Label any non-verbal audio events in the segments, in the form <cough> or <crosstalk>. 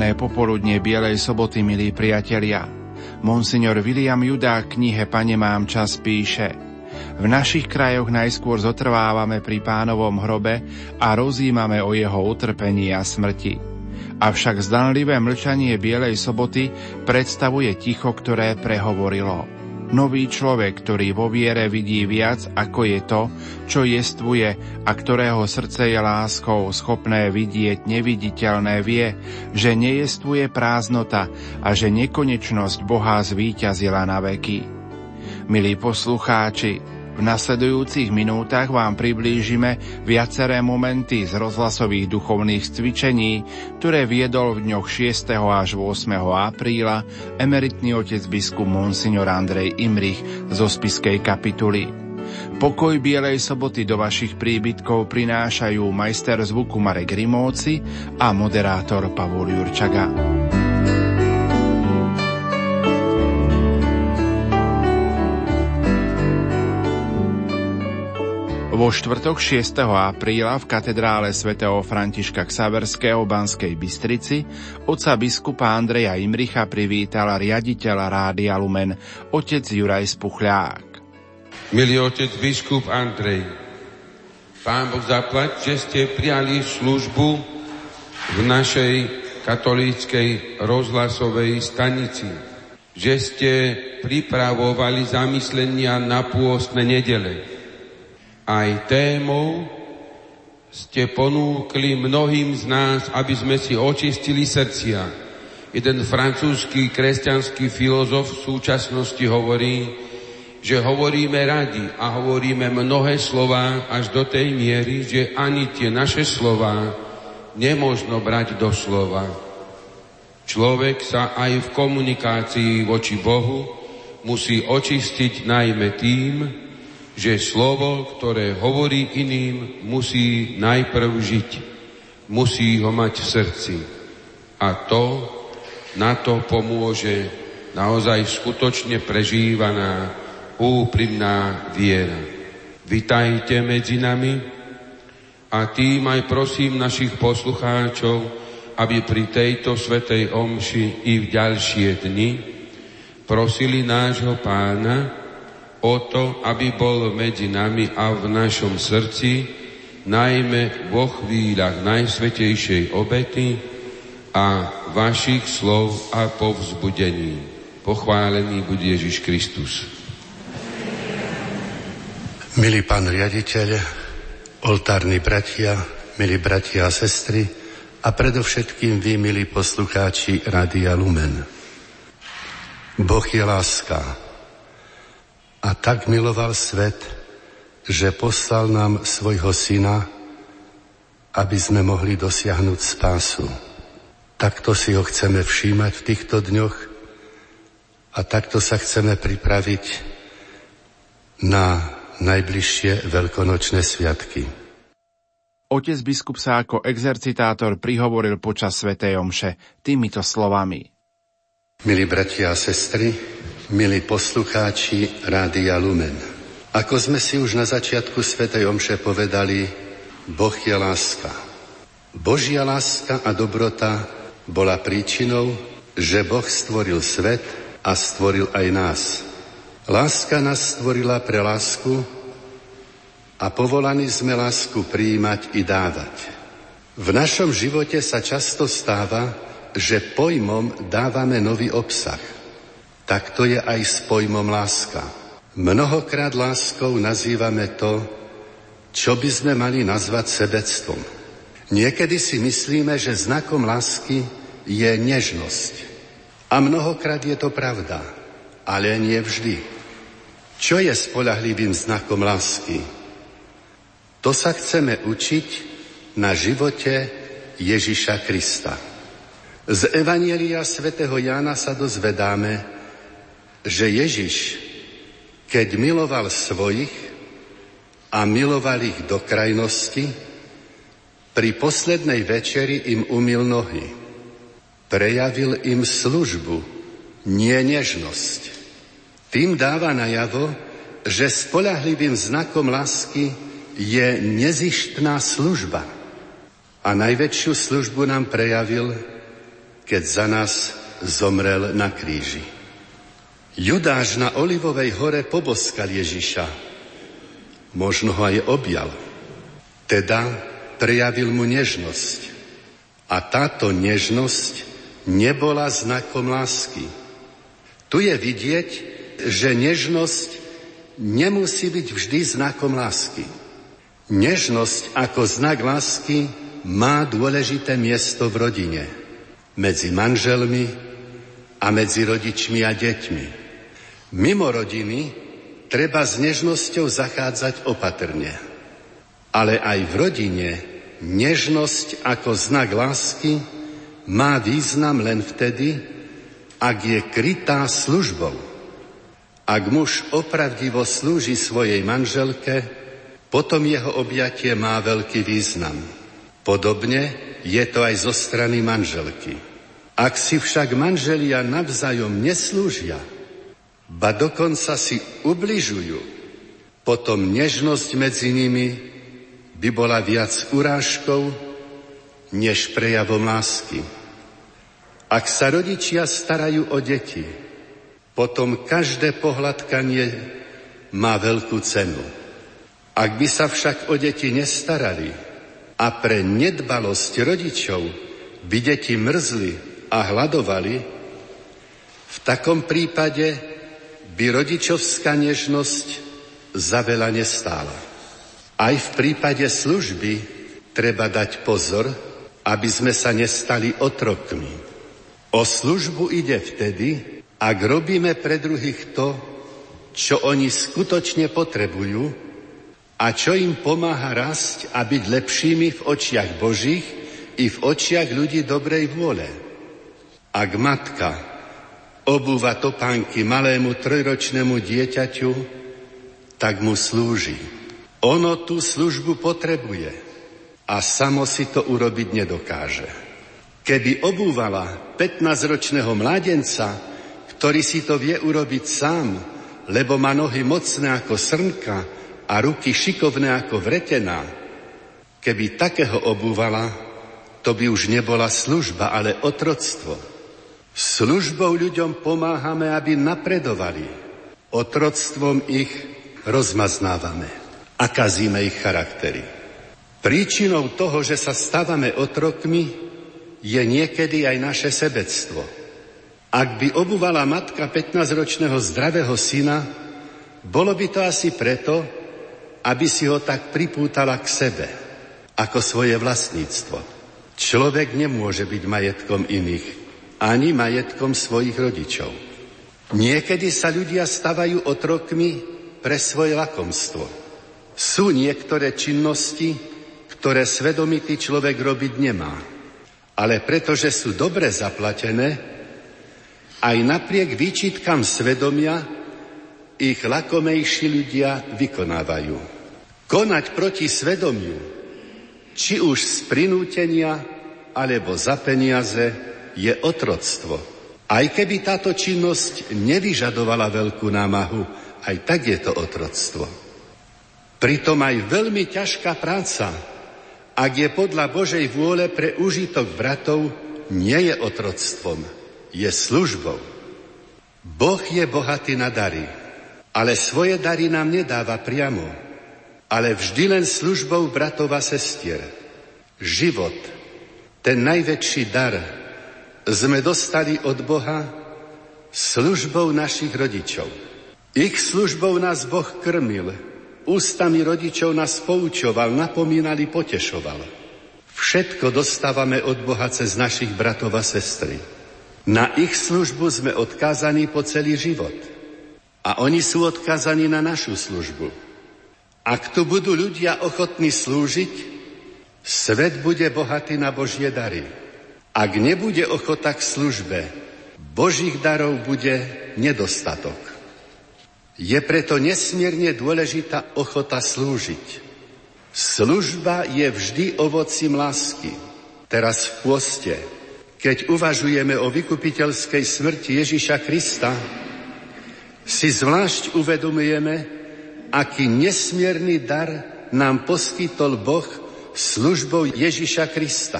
Požehnané popoludne Bielej soboty, milí priatelia. Monsignor William Judá v knihe Pane mám čas píše V našich krajoch najskôr zotrvávame pri pánovom hrobe a rozímame o jeho utrpení a smrti. Avšak zdanlivé mlčanie Bielej soboty predstavuje ticho, ktoré prehovorilo. Nový človek, ktorý vo viere vidí viac, ako je to, čo jestvuje a ktorého srdce je láskou schopné vidieť neviditeľné, vie, že nejestvuje prázdnota a že nekonečnosť Boha zvíťazila na veky. Milí poslucháči, v nasledujúcich minútach vám priblížime viaceré momenty z rozhlasových duchovných cvičení, ktoré viedol v dňoch 6. až 8. apríla emeritný otec biskup Monsignor Andrej Imrich zo spiskej kapituly. Pokoj Bielej soboty do vašich príbytkov prinášajú majster zvuku Marek Rimóci a moderátor Pavol Jurčaga. Vo štvrtok 6. apríla v katedrále svätého Františka Ksaverského Banskej Bystrici oca biskupa Andreja Imricha privítala riaditeľ Rádia Lumen, otec Juraj Spuchľák. Milý otec biskup Andrej, Pán Boh zaplať, že ste prijali službu v našej katolíckej rozhlasovej stanici, že ste pripravovali zamyslenia na pôstne nedele, aj témou ste ponúkli mnohým z nás, aby sme si očistili srdcia. Jeden francúzsky kresťanský filozof v súčasnosti hovorí, že hovoríme radi a hovoríme mnohé slova až do tej miery, že ani tie naše slova nemožno brať do slova. Človek sa aj v komunikácii voči Bohu musí očistiť najmä tým, že slovo, ktoré hovorí iným, musí najprv žiť. Musí ho mať v srdci. A to, na to pomôže naozaj skutočne prežívaná, úprimná viera. Vitajte medzi nami a tým aj prosím našich poslucháčov, aby pri tejto svetej omši i v ďalšie dni prosili nášho pána, o to, aby bol medzi nami a v našom srdci, najmä vo chvíľach najsvetejšej obety a vašich slov a povzbudení. Pochválený bude Ježiš Kristus. Milý pán riaditeľ, oltárni bratia, milí bratia a sestry a predovšetkým vy, milí poslucháči Rádia Lumen. Boh je láska a tak miloval svet, že poslal nám svojho syna, aby sme mohli dosiahnuť spásu. Takto si ho chceme všímať v týchto dňoch a takto sa chceme pripraviť na najbližšie veľkonočné sviatky. Otec biskup sa ako exercitátor prihovoril počas Svetej Omše týmito slovami. Milí bratia a sestry, milí poslucháči Rádia Lumen. Ako sme si už na začiatku Svetej Omše povedali, Boh je láska. Božia láska a dobrota bola príčinou, že Boh stvoril svet a stvoril aj nás. Láska nás stvorila pre lásku a povolaní sme lásku príjmať i dávať. V našom živote sa často stáva, že pojmom dávame nový obsah – tak to je aj s pojmom láska. Mnohokrát láskou nazývame to, čo by sme mali nazvať sebectvom. Niekedy si myslíme, že znakom lásky je nežnosť. A mnohokrát je to pravda, ale nie vždy. Čo je spolahlivým znakom lásky? To sa chceme učiť na živote Ježiša Krista. Z Evanielia svätého Jána sa dozvedáme, že Ježiš, keď miloval svojich a miloval ich do krajnosti, pri poslednej večeri im umil nohy. Prejavil im službu, nie nežnosť. Tým dáva najavo, že spolahlivým znakom lásky je nezištná služba. A najväčšiu službu nám prejavil, keď za nás zomrel na kríži. Judáš na Olivovej hore poboskal Ježiša. Možno ho aj objal. Teda prejavil mu nežnosť. A táto nežnosť nebola znakom lásky. Tu je vidieť, že nežnosť nemusí byť vždy znakom lásky. Nežnosť ako znak lásky má dôležité miesto v rodine, medzi manželmi a medzi rodičmi a deťmi. Mimo rodiny treba s nežnosťou zachádzať opatrne. Ale aj v rodine nežnosť ako znak lásky má význam len vtedy, ak je krytá službou. Ak muž opravdivo slúži svojej manželke, potom jeho objatie má veľký význam. Podobne je to aj zo strany manželky. Ak si však manželia navzájom neslúžia, ba dokonca si ubližujú, potom nežnosť medzi nimi by bola viac urážkou, než prejavom lásky. Ak sa rodičia starajú o deti, potom každé pohľadkanie má veľkú cenu. Ak by sa však o deti nestarali a pre nedbalosť rodičov by deti mrzli a hľadovali, v takom prípade by rodičovská nežnosť za veľa nestála. Aj v prípade služby treba dať pozor, aby sme sa nestali otrokmi. O službu ide vtedy, ak robíme pre druhých to, čo oni skutočne potrebujú, a čo im pomáha rásť a byť lepšími v očiach Božích i v očiach ľudí dobrej vôle. Ak matka obúva topánky malému trojročnému dieťaťu, tak mu slúži. Ono tú službu potrebuje a samo si to urobiť nedokáže. Keby obúvala 15-ročného mládenca, ktorý si to vie urobiť sám, lebo má nohy mocné ako srnka, a ruky šikovné ako vretená, keby takého obúvala, to by už nebola služba, ale otroctvo. Službou ľuďom pomáhame, aby napredovali. Otroctvom ich rozmaznávame a kazíme ich charaktery. Príčinou toho, že sa stávame otrokmi, je niekedy aj naše sebectvo. Ak by obúvala matka 15-ročného zdravého syna, bolo by to asi preto, aby si ho tak pripútala k sebe, ako svoje vlastníctvo. Človek nemôže byť majetkom iných, ani majetkom svojich rodičov. Niekedy sa ľudia stavajú otrokmi pre svoje lakomstvo. Sú niektoré činnosti, ktoré svedomitý človek robiť nemá. Ale pretože sú dobre zaplatené, aj napriek výčitkám svedomia ich lakomejší ľudia vykonávajú. Konať proti svedomiu, či už z prinútenia alebo za peniaze, je otroctvo. Aj keby táto činnosť nevyžadovala veľkú námahu, aj tak je to otroctvo. Pritom aj veľmi ťažká práca, ak je podľa Božej vôle pre užitok bratov, nie je otroctvom, je službou. Boh je bohatý na dary. Ale svoje dary nám nedáva priamo, ale vždy len službou bratov a sestier. Život, ten najväčší dar, sme dostali od Boha službou našich rodičov. Ich službou nás Boh krmil, ústami rodičov nás poučoval, napomínal i potešoval. Všetko dostávame od Boha cez našich bratov a sestry. Na ich službu sme odkázaní po celý život – a oni sú odkazaní na našu službu. Ak tu budú ľudia ochotní slúžiť, Svet bude bohatý na Božie dary. Ak nebude ochota k službe, Božích darov bude nedostatok. Je preto nesmierne dôležitá ochota slúžiť. Služba je vždy ovocím lásky. Teraz v pôste, keď uvažujeme o vykupiteľskej smrti Ježiša Krista, si zvlášť uvedomujeme, aký nesmierny dar nám poskytol Boh službou Ježiša Krista.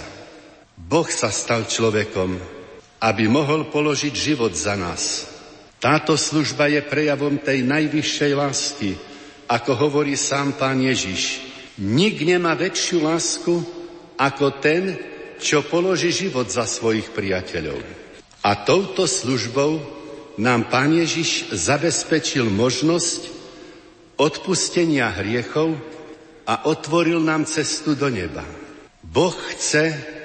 Boh sa stal človekom, aby mohol položiť život za nás. Táto služba je prejavom tej najvyššej lásky, ako hovorí sám pán Ježiš. Nik nemá väčšiu lásku ako ten, čo položí život za svojich priateľov. A touto službou nám pán Ježiš zabezpečil možnosť odpustenia hriechov a otvoril nám cestu do neba. Boh chce,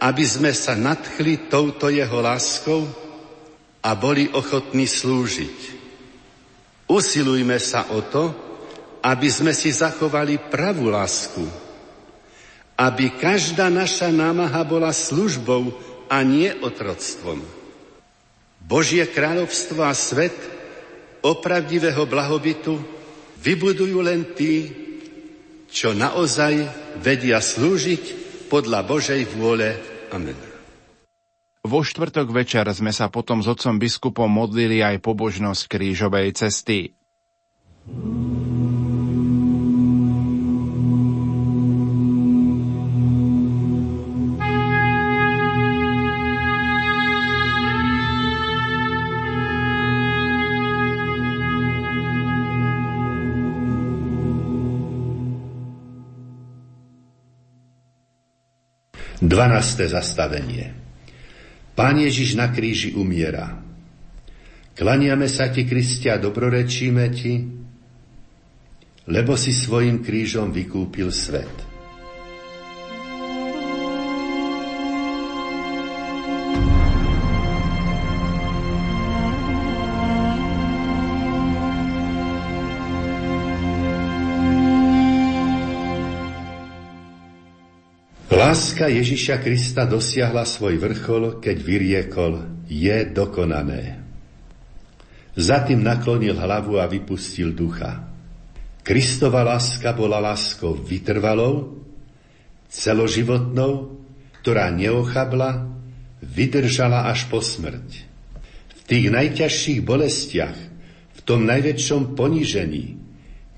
aby sme sa nadchli touto jeho láskou a boli ochotní slúžiť. Usilujme sa o to, aby sme si zachovali pravú lásku, aby každá naša námaha bola službou a nie otroctvom. Božie kráľovstvo a svet opravdivého blahobytu vybudujú len tí, čo naozaj vedia slúžiť podľa Božej vôle. Amen. Vo štvrtok večer sme sa potom s otcom biskupom modlili aj pobožnosť krížovej cesty. 12. zastavenie Pán Ježiš na kríži umiera. Klaniame sa ti, Kristia, dobrorečíme ti, lebo si svojim krížom vykúpil svet. Láska Ježiša Krista dosiahla svoj vrchol, keď vyriekol, je dokonané. Za tým naklonil hlavu a vypustil ducha. Kristova láska bola láskou vytrvalou, celoživotnou, ktorá neochabla, vydržala až po smrť. V tých najťažších bolestiach, v tom najväčšom ponížení,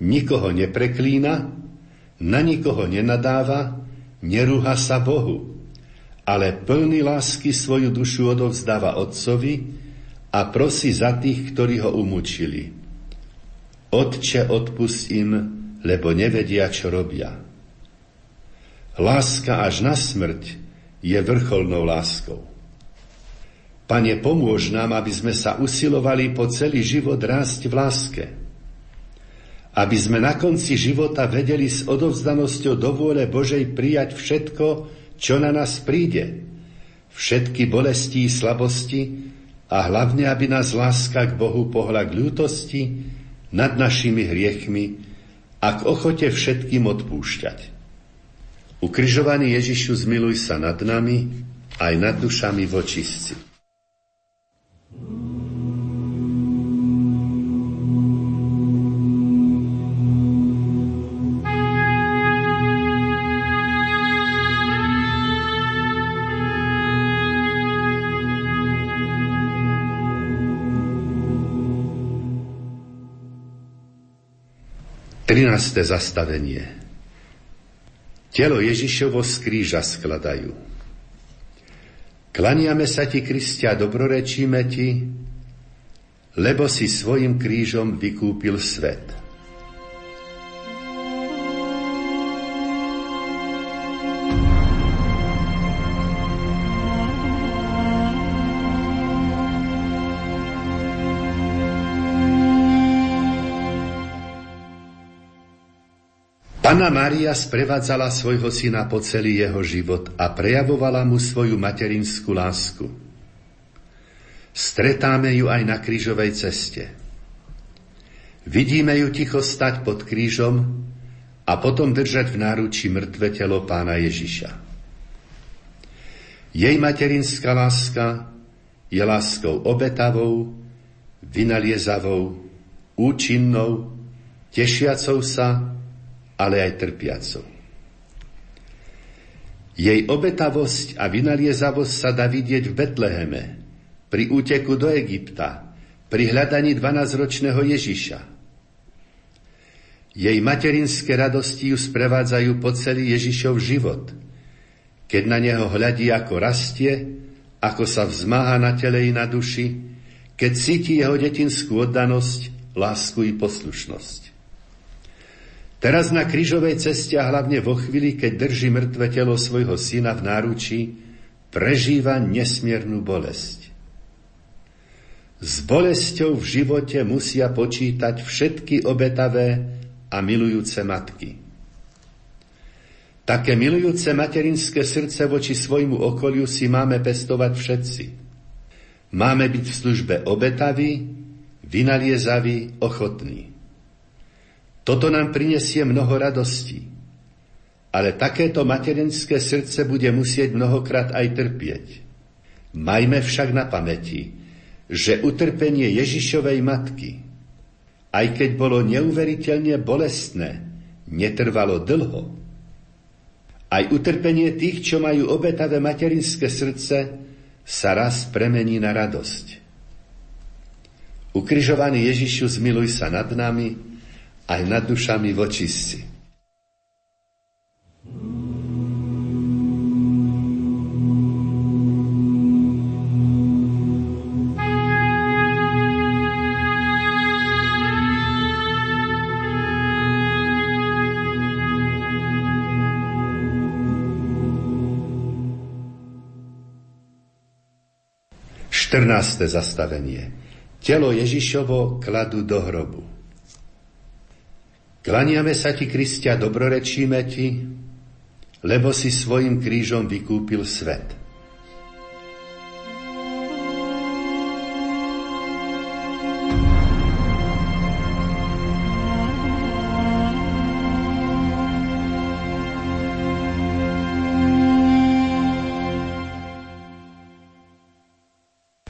nikoho nepreklína, na nikoho nenadáva, nerúha sa Bohu, ale plný lásky svoju dušu odovzdáva Otcovi a prosí za tých, ktorí ho umúčili. Otče, odpust im, lebo nevedia, čo robia. Láska až na smrť je vrcholnou láskou. Pane, pomôž nám, aby sme sa usilovali po celý život rásť v láske – aby sme na konci života vedeli s odovzdanosťou do vôle Božej prijať všetko, čo na nás príde, všetky bolesti i slabosti a hlavne, aby nás láska k Bohu pohla k ľútosti nad našimi hriechmi a k ochote všetkým odpúšťať. Ukrižovaný Ježišu, zmiluj sa nad nami aj nad dušami vočistci. 13. zastavenie. Telo Ježišovo z kríža skladajú. Klaniame sa ti, Kristia, dobrorečíme ti, lebo si svojim krížom vykúpil svet. Pana Maria sprevádzala svojho syna po celý jeho život a prejavovala mu svoju materinskú lásku. Stretáme ju aj na krížovej ceste. Vidíme ju ticho stať pod krížom a potom držať v náručí mŕtve telo pána Ježiša. Jej materinská láska je láskou obetavou, vynaliezavou, účinnou, tešiacou sa, ale aj trpiacou. Jej obetavosť a vynaliezavosť sa dá vidieť v Betleheme, pri úteku do Egypta, pri hľadaní 12-ročného Ježiša. Jej materinské radosti ju sprevádzajú po celý Ježišov život, keď na neho hľadí, ako rastie, ako sa vzmáha na tele i na duši, keď cíti jeho detinskú oddanosť, lásku i poslušnosť. Teraz na krížovej ceste a hlavne vo chvíli, keď drží mŕtve telo svojho syna v náručí, prežíva nesmiernu bolesť. S bolesťou v živote musia počítať všetky obetavé a milujúce matky. Také milujúce materinské srdce voči svojmu okoliu si máme pestovať všetci. Máme byť v službe obetaví, vynaliezaví, ochotní. Toto nám prinesie mnoho radostí. Ale takéto materinské srdce bude musieť mnohokrát aj trpieť. Majme však na pamäti, že utrpenie Ježišovej matky, aj keď bolo neuveriteľne bolestné, netrvalo dlho. Aj utrpenie tých, čo majú obetavé materinské srdce, sa raz premení na radosť. Ukrižovaný Ježišu, zmiluj sa nad nami, aj nad dušami vočistci. Štrnácté zastavenie. Telo Ježišovo kladu do hrobu. Klaniame sa ti, Kristia, dobrorečíme ti, lebo si svojim krížom vykúpil svet.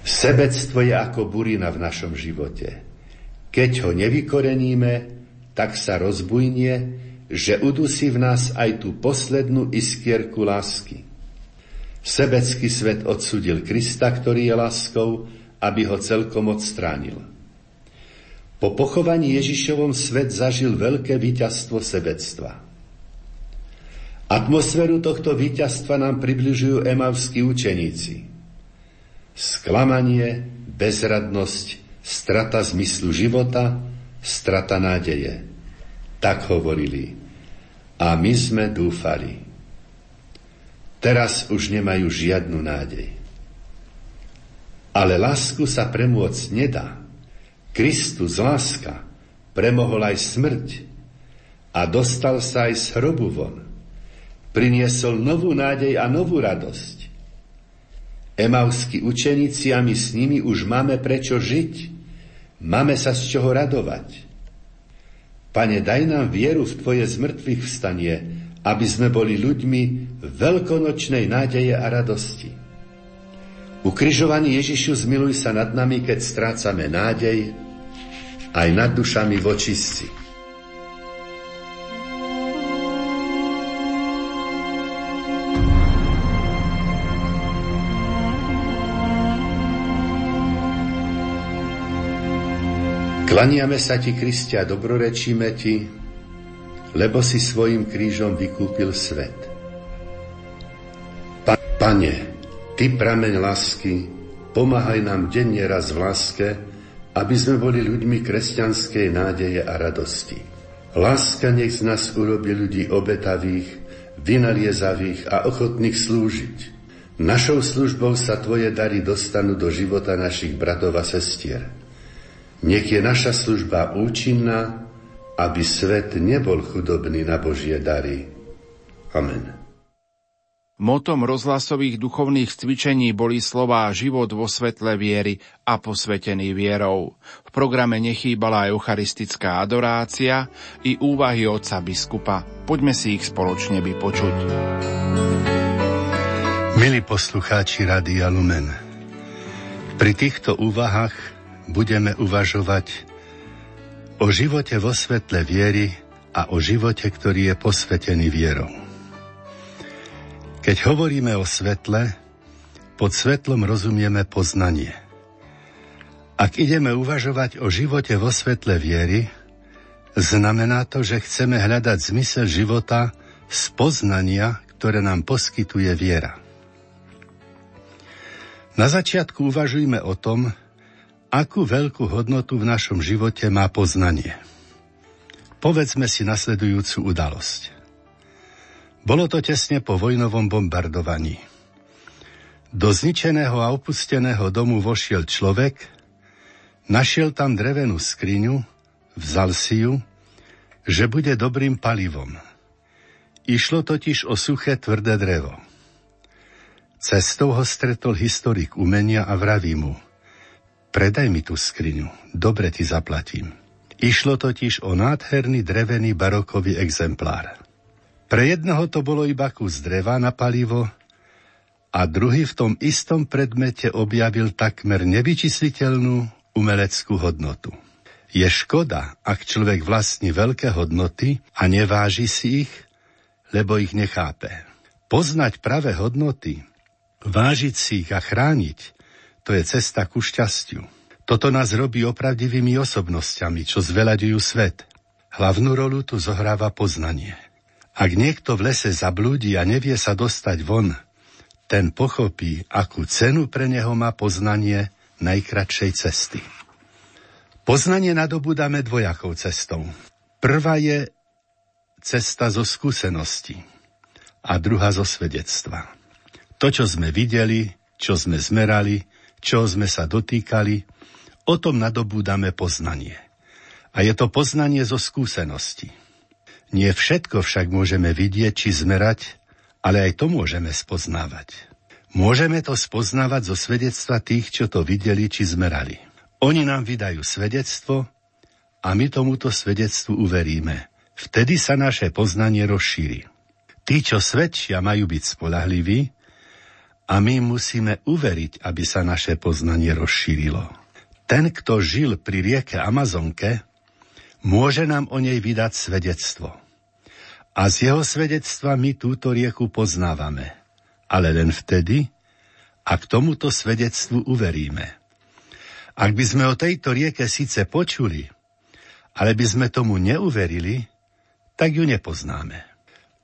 Sebectvo je ako burina v našom živote. Keď ho nevykoreníme, tak sa rozbujnie, že udusí v nás aj tú poslednú iskierku lásky. Sebecký svet odsudil Krista, ktorý je láskou, aby ho celkom odstránil. Po pochovaní Ježišovom svet zažil veľké víťazstvo sebectva. Atmosféru tohto víťazstva nám približujú emavskí učeníci. Sklamanie, bezradnosť, strata zmyslu života, strata nádeje. Tak hovorili. A my sme dúfali. Teraz už nemajú žiadnu nádej. Ale lásku sa premôcť nedá. Kristus láska premohol aj smrť a dostal sa aj z hrobu von. Priniesol novú nádej a novú radosť. Emauskí učeníci a my s nimi už máme prečo žiť. Máme sa z čoho radovať. Pane, daj nám vieru v Tvoje zmrtvých vstanie, aby sme boli ľuďmi veľkonočnej nádeje a radosti. Ukrižovaný Ježišu, zmiluj sa nad nami, keď strácame nádej, aj nad dušami vočistci. Klaniame sa ti, Kristia, dobrorečíme ti, lebo si svojim krížom vykúpil svet. Pa, pane, ty prameň lásky, pomáhaj nám denne raz v láske, aby sme boli ľuďmi kresťanskej nádeje a radosti. Láska nech z nás urobi ľudí obetavých, vynaliezavých a ochotných slúžiť. Našou službou sa Tvoje dary dostanú do života našich bratov a sestier. Nech je naša služba účinná, aby svet nebol chudobný na Božie dary. Amen. Motom rozhlasových duchovných cvičení boli slová život vo svetle viery a posvetený vierou. V programe nechýbala aj eucharistická adorácia i úvahy otca biskupa. Poďme si ich spoločne vypočuť. Milí poslucháči Radia Lumen, pri týchto úvahách budeme uvažovať o živote vo svetle viery a o živote, ktorý je posvetený vierou. Keď hovoríme o svetle, pod svetlom rozumieme poznanie. Ak ideme uvažovať o živote vo svetle viery, znamená to, že chceme hľadať zmysel života z poznania, ktoré nám poskytuje viera. Na začiatku uvažujme o tom, akú veľkú hodnotu v našom živote má poznanie. Povedzme si nasledujúcu udalosť. Bolo to tesne po vojnovom bombardovaní. Do zničeného a opusteného domu vošiel človek, našiel tam drevenú skriňu, vzal si ju, že bude dobrým palivom. Išlo totiž o suché tvrdé drevo. Cestou ho stretol historik umenia a vraví mu Predaj mi tú skriňu, dobre ti zaplatím. Išlo totiž o nádherný drevený barokový exemplár. Pre jedného to bolo iba kus dreva na palivo a druhý v tom istom predmete objavil takmer nevyčísliteľnú umeleckú hodnotu. Je škoda, ak človek vlastní veľké hodnoty a neváži si ich, lebo ich nechápe. Poznať pravé hodnoty, vážiť si ich a chrániť, to je cesta ku šťastiu. Toto nás robí opravdivými osobnosťami, čo zveľaďujú svet. Hlavnú rolu tu zohráva poznanie. Ak niekto v lese zablúdi a nevie sa dostať von, ten pochopí, akú cenu pre neho má poznanie najkratšej cesty. Poznanie nadobudáme dvojakou cestou. Prvá je cesta zo skúsenosti a druhá zo svedectva. To, čo sme videli, čo sme zmerali, čo sme sa dotýkali, o tom nadobúdame poznanie. A je to poznanie zo skúsenosti. Nie všetko však môžeme vidieť či zmerať, ale aj to môžeme spoznávať. Môžeme to spoznávať zo svedectva tých, čo to videli či zmerali. Oni nám vydajú svedectvo a my tomuto svedectvu uveríme. Vtedy sa naše poznanie rozšíri. Tí, čo svedčia, majú byť spolahliví a my musíme uveriť, aby sa naše poznanie rozšírilo. Ten, kto žil pri rieke Amazonke, môže nám o nej vydať svedectvo. A z jeho svedectva my túto rieku poznávame. Ale len vtedy, ak tomuto svedectvu uveríme. Ak by sme o tejto rieke síce počuli, ale by sme tomu neuverili, tak ju nepoznáme.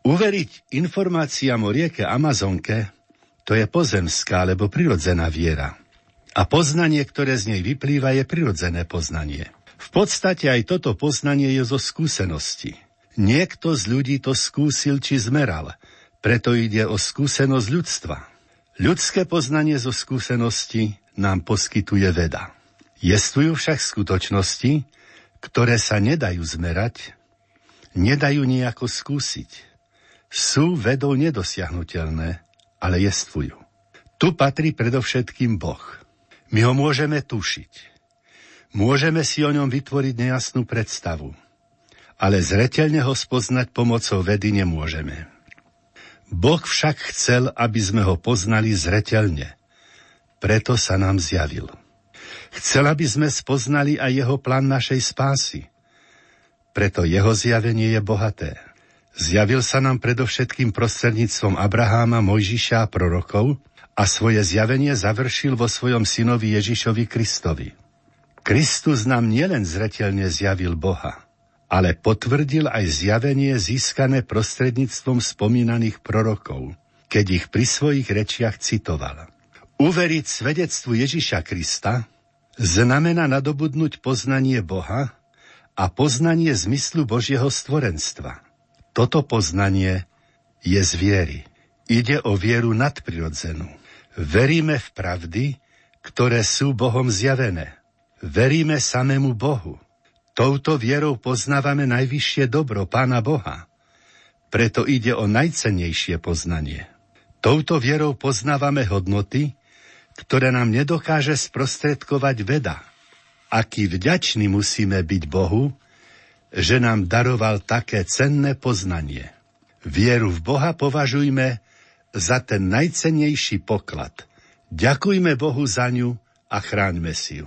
Uveriť informáciám o rieke Amazonke to je pozemská alebo prirodzená viera. A poznanie, ktoré z nej vyplýva, je prirodzené poznanie. V podstate aj toto poznanie je zo skúsenosti. Niekto z ľudí to skúsil či zmeral, preto ide o skúsenosť ľudstva. Ľudské poznanie zo skúsenosti nám poskytuje veda. Jestvujú však skutočnosti, ktoré sa nedajú zmerať, nedajú nejako skúsiť. Sú vedou nedosiahnutelné, ale jestvujú. Tu patrí predovšetkým Boh. My ho môžeme tušiť. Môžeme si o ňom vytvoriť nejasnú predstavu, ale zreteľne ho spoznať pomocou vedy nemôžeme. Boh však chcel, aby sme ho poznali zreteľne. Preto sa nám zjavil. Chcel, aby sme spoznali aj jeho plán našej spásy. Preto jeho zjavenie je bohaté. Zjavil sa nám predovšetkým prostredníctvom Abraháma, Mojžiša a prorokov a svoje zjavenie završil vo svojom synovi Ježišovi Kristovi. Kristus nám nielen zretelne zjavil Boha, ale potvrdil aj zjavenie získané prostredníctvom spomínaných prorokov, keď ich pri svojich rečiach citoval. Uveriť svedectvu Ježiša Krista znamená nadobudnúť poznanie Boha a poznanie zmyslu Božieho stvorenstva. Toto poznanie je z viery. Ide o vieru nadprirodzenú. Veríme v pravdy, ktoré sú Bohom zjavené. Veríme samému Bohu. Touto vierou poznávame najvyššie dobro Pána Boha. Preto ide o najcennejšie poznanie. Touto vierou poznávame hodnoty, ktoré nám nedokáže sprostredkovať veda. Aký vďační musíme byť Bohu, že nám daroval také cenné poznanie. Vieru v Boha považujme za ten najcennejší poklad. Ďakujme Bohu za ňu a chráňme si ju.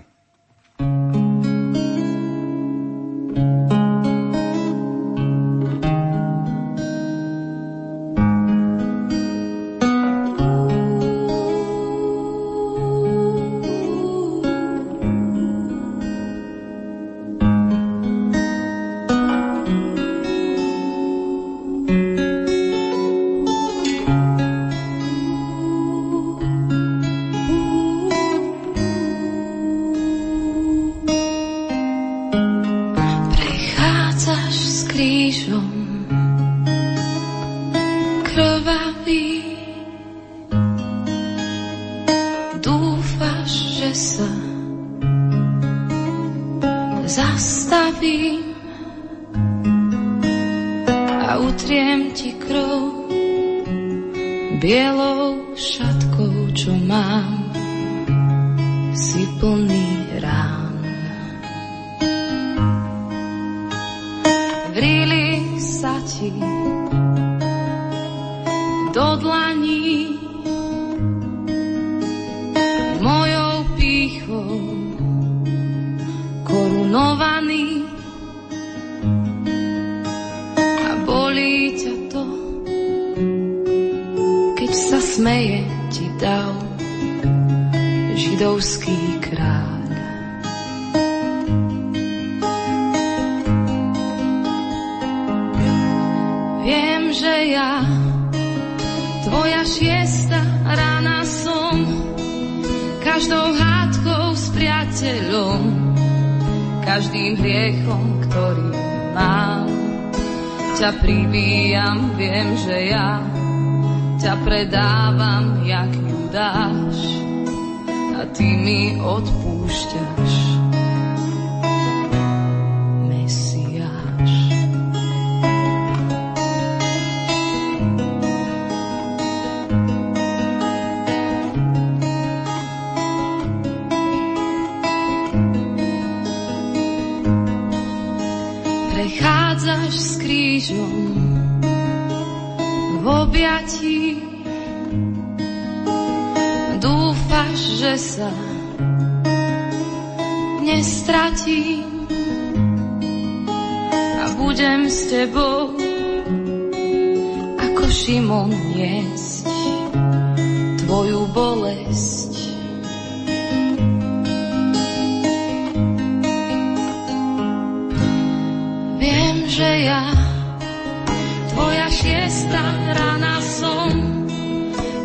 siesta, rana som,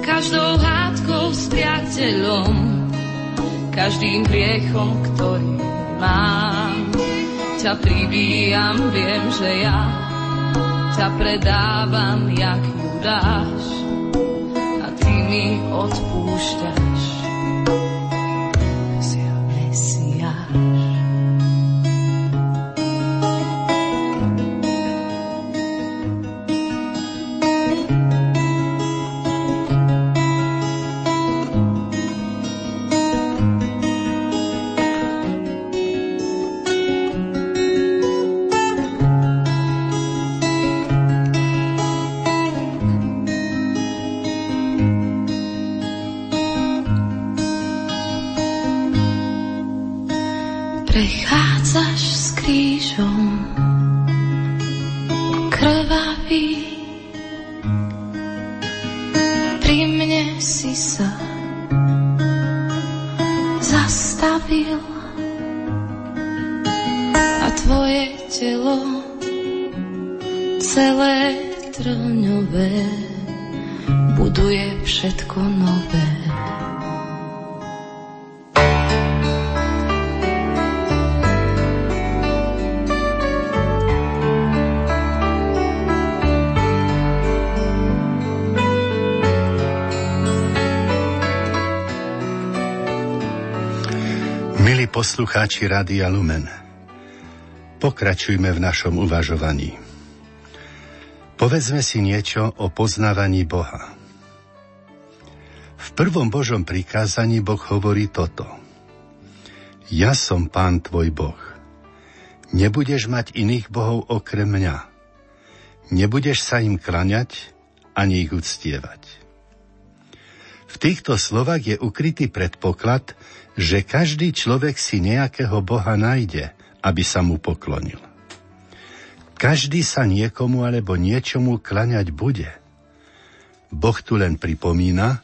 každou hádkou s priateľom, každým priechom, ktorý mám. Ťa pribíjam, viem, že ja ťa predávam, jak ju dáš a ty mi odpúšťaš. Poslucháči Rádia Lumen. Pokračujme v našom uvažovaní. Povedzme si niečo o poznávaní Boha. prvom Božom prikázaní Boh hovorí toto. Ja som Pán tvoj Boh. Nebudeš mať iných bohov okrem mňa. Nebudeš sa im klaňať ani ich uctievať. V týchto slovách je ukrytý predpoklad, že každý človek si nejakého boha nájde, aby sa mu poklonil. Každý sa niekomu alebo niečomu klaňať bude. Boh tu len pripomína,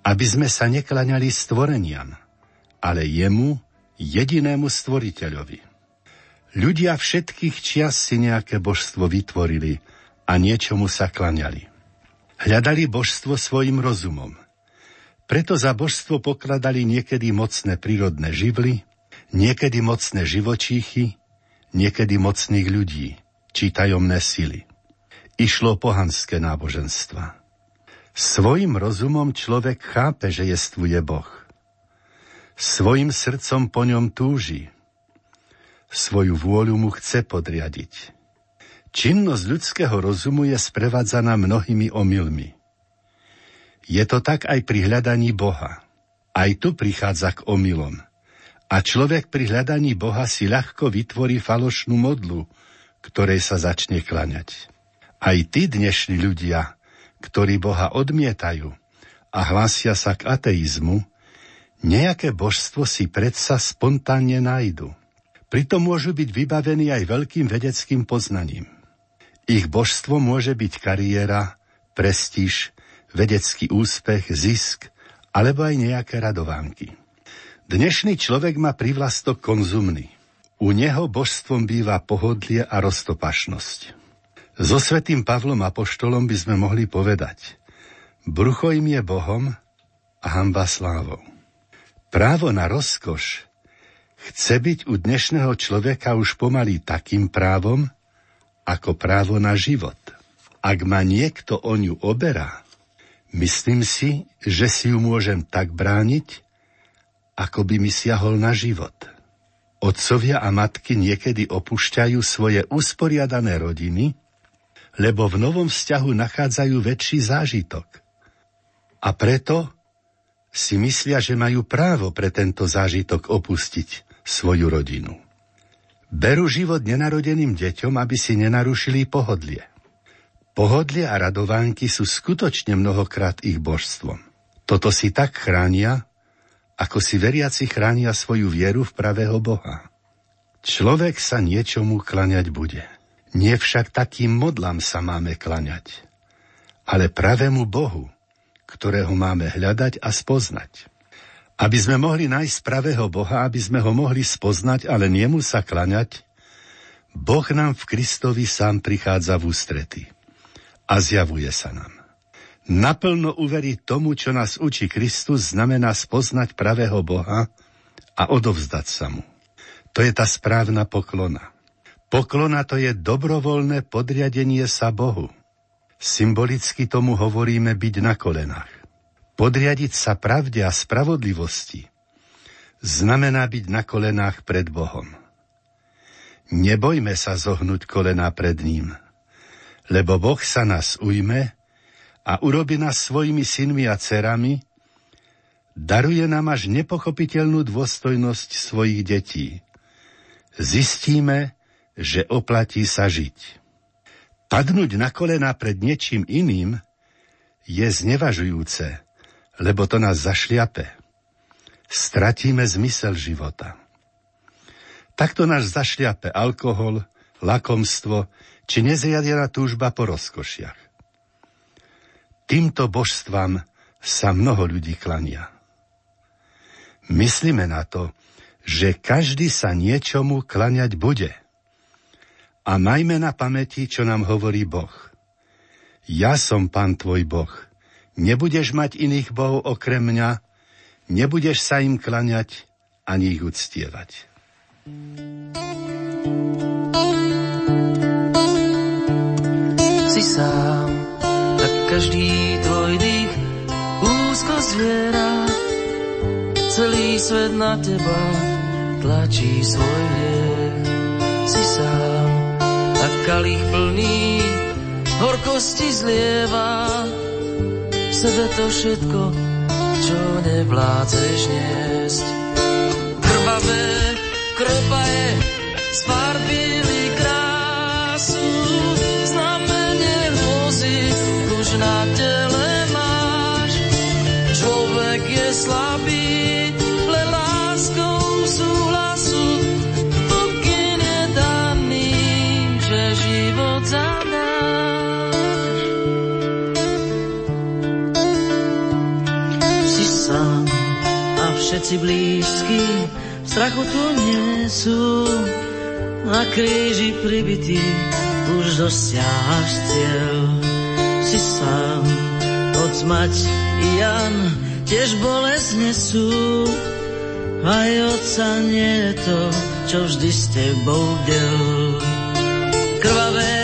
aby sme sa neklaňali stvoreniam, ale jemu, jedinému stvoriteľovi. Ľudia všetkých čias si nejaké božstvo vytvorili a niečomu sa klaňali. Hľadali božstvo svojim rozumom. Preto za božstvo pokladali niekedy mocné prírodné živly, niekedy mocné živočíchy, niekedy mocných ľudí, či tajomné sily. Išlo pohanské náboženstva. Svojim rozumom človek chápe, že jestvuje Boh. Svojim srdcom po ňom túži. Svoju vôľu mu chce podriadiť. Činnosť ľudského rozumu je sprevádzaná mnohými omylmi. Je to tak aj pri hľadaní Boha. Aj tu prichádza k omylom. A človek pri hľadaní Boha si ľahko vytvorí falošnú modlu, ktorej sa začne klaňať. Aj tí dnešní ľudia, ktorí Boha odmietajú a hlásia sa k ateizmu, nejaké božstvo si predsa spontánne nájdu. Pritom môžu byť vybavení aj veľkým vedeckým poznaním. Ich božstvo môže byť kariéra, prestíž, vedecký úspech, zisk alebo aj nejaké radovánky. Dnešný človek má privlastok konzumný. U neho božstvom býva pohodlie a roztopašnosť. So svetým Pavlom Apoštolom by sme mohli povedať Brucho im je Bohom a hamba slávou. Právo na rozkoš chce byť u dnešného človeka už pomaly takým právom, ako právo na život. Ak ma niekto o ňu oberá, myslím si, že si ju môžem tak brániť, ako by mi siahol na život. Otcovia a matky niekedy opúšťajú svoje usporiadané rodiny, lebo v novom vzťahu nachádzajú väčší zážitok. A preto si myslia, že majú právo pre tento zážitok opustiť svoju rodinu. Berú život nenarodeným deťom, aby si nenarušili pohodlie. Pohodlie a radovánky sú skutočne mnohokrát ich božstvom. Toto si tak chránia, ako si veriaci chránia svoju vieru v pravého Boha. Človek sa niečomu klaňať bude. Nie však takým modlám sa máme klaňať, ale pravému Bohu, ktorého máme hľadať a spoznať. Aby sme mohli nájsť pravého Boha, aby sme ho mohli spoznať, ale niemu sa klaňať, Boh nám v Kristovi sám prichádza v ústrety a zjavuje sa nám. Naplno uveriť tomu, čo nás učí Kristus, znamená spoznať pravého Boha a odovzdať sa mu. To je tá správna poklona. Poklona to je dobrovoľné podriadenie sa Bohu. Symbolicky tomu hovoríme byť na kolenách. Podriadiť sa pravde a spravodlivosti znamená byť na kolenách pred Bohom. Nebojme sa zohnúť kolená pred ním, lebo Boh sa nás ujme a urobi nás svojimi synmi a cerami, daruje nám až nepochopiteľnú dôstojnosť svojich detí. Zistíme, že oplatí sa žiť. Padnúť na kolena pred niečím iným je znevažujúce, lebo to nás zašliape. Stratíme zmysel života. Takto nás zašliape alkohol, lakomstvo či nezriadená túžba po rozkošiach. Týmto božstvám sa mnoho ľudí klania. Myslíme na to, že každý sa niečomu klaniať bude – a majme na pamäti, čo nám hovorí Boh. Ja som pán tvoj Boh. Nebudeš mať iných bohov okrem mňa, nebudeš sa im klaňať ani ich uctievať. Si každý tvoj dých úzko zviera. Celý svet na teba tlačí svoj hriech. Si sám, a kalich plný horkosti zlieva. V sebe to všetko čo nevládzeš niesť. Krvavé kropaje sfarbili krásu, kríži pribitý už dosiahaš cieľ. Si sám, od mať i Jan tiež bolesť nesú. Aj otca nie je to, čo vždy s tebou del. Krvavé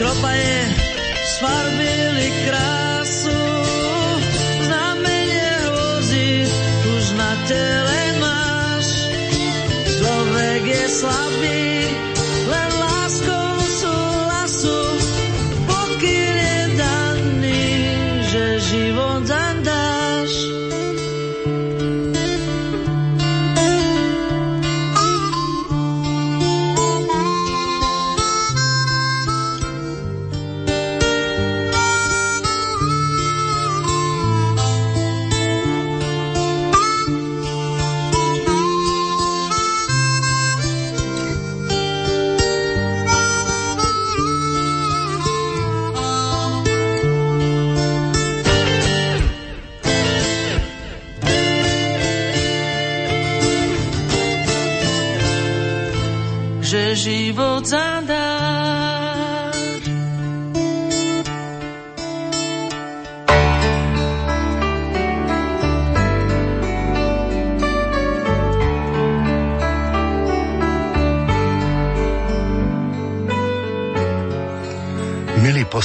kropaje sfarbili krásu,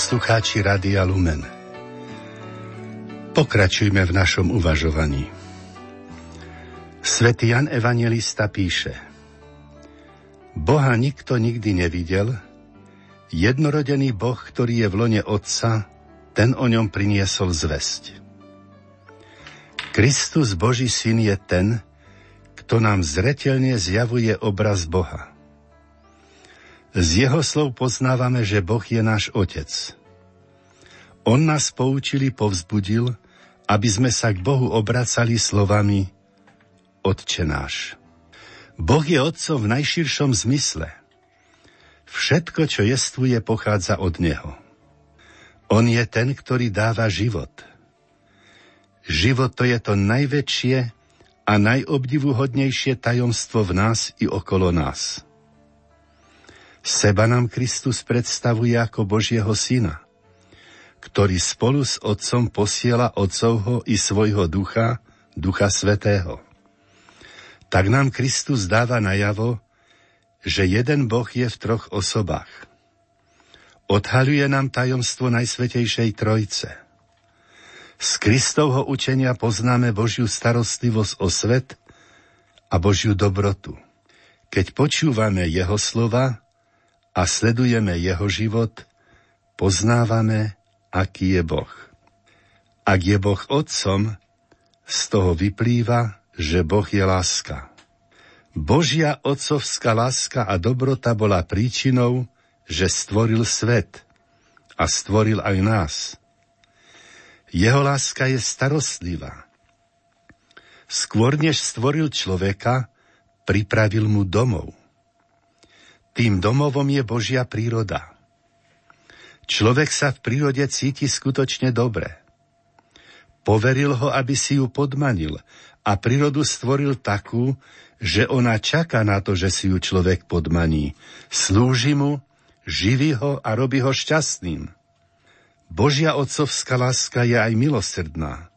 poslucháči Radia Lumen, pokračujme v našom uvažovaní. Svetý Jan Evangelista píše Boha nikto nikdy nevidel, jednorodený Boh, ktorý je v lone Otca, ten o ňom priniesol zväzť. Kristus Boží syn je ten, kto nám zretelne zjavuje obraz Boha. Z jeho slov poznávame, že Boh je náš Otec. On nás poučili, povzbudil, aby sme sa k Bohu obracali slovami Otče náš. Boh je Otcom v najširšom zmysle. Všetko, čo jestvuje, pochádza od Neho. On je ten, ktorý dáva život. Život to je to najväčšie a najobdivuhodnejšie tajomstvo v nás i okolo nás. Seba nám Kristus predstavuje ako Božieho syna, ktorý spolu s Otcom posiela Otcovho i svojho ducha, Ducha Svetého. Tak nám Kristus dáva najavo, že jeden Boh je v troch osobách. Odhaľuje nám tajomstvo Najsvetejšej Trojce. Z Kristovho učenia poznáme Božiu starostlivosť o svet a Božiu dobrotu. Keď počúvame Jeho slova, a sledujeme jeho život, poznávame, aký je Boh. Ak je Boh Otcom, z toho vyplýva, že Boh je láska. Božia otcovská láska a dobrota bola príčinou, že stvoril svet a stvoril aj nás. Jeho láska je starostlivá. Skôr než stvoril človeka, pripravil mu domov – tým domovom je Božia príroda. Človek sa v prírode cíti skutočne dobre. Poveril ho, aby si ju podmanil a prírodu stvoril takú, že ona čaká na to, že si ju človek podmaní. Slúži mu, živí ho a robí ho šťastným. Božia otcovská láska je aj milosrdná.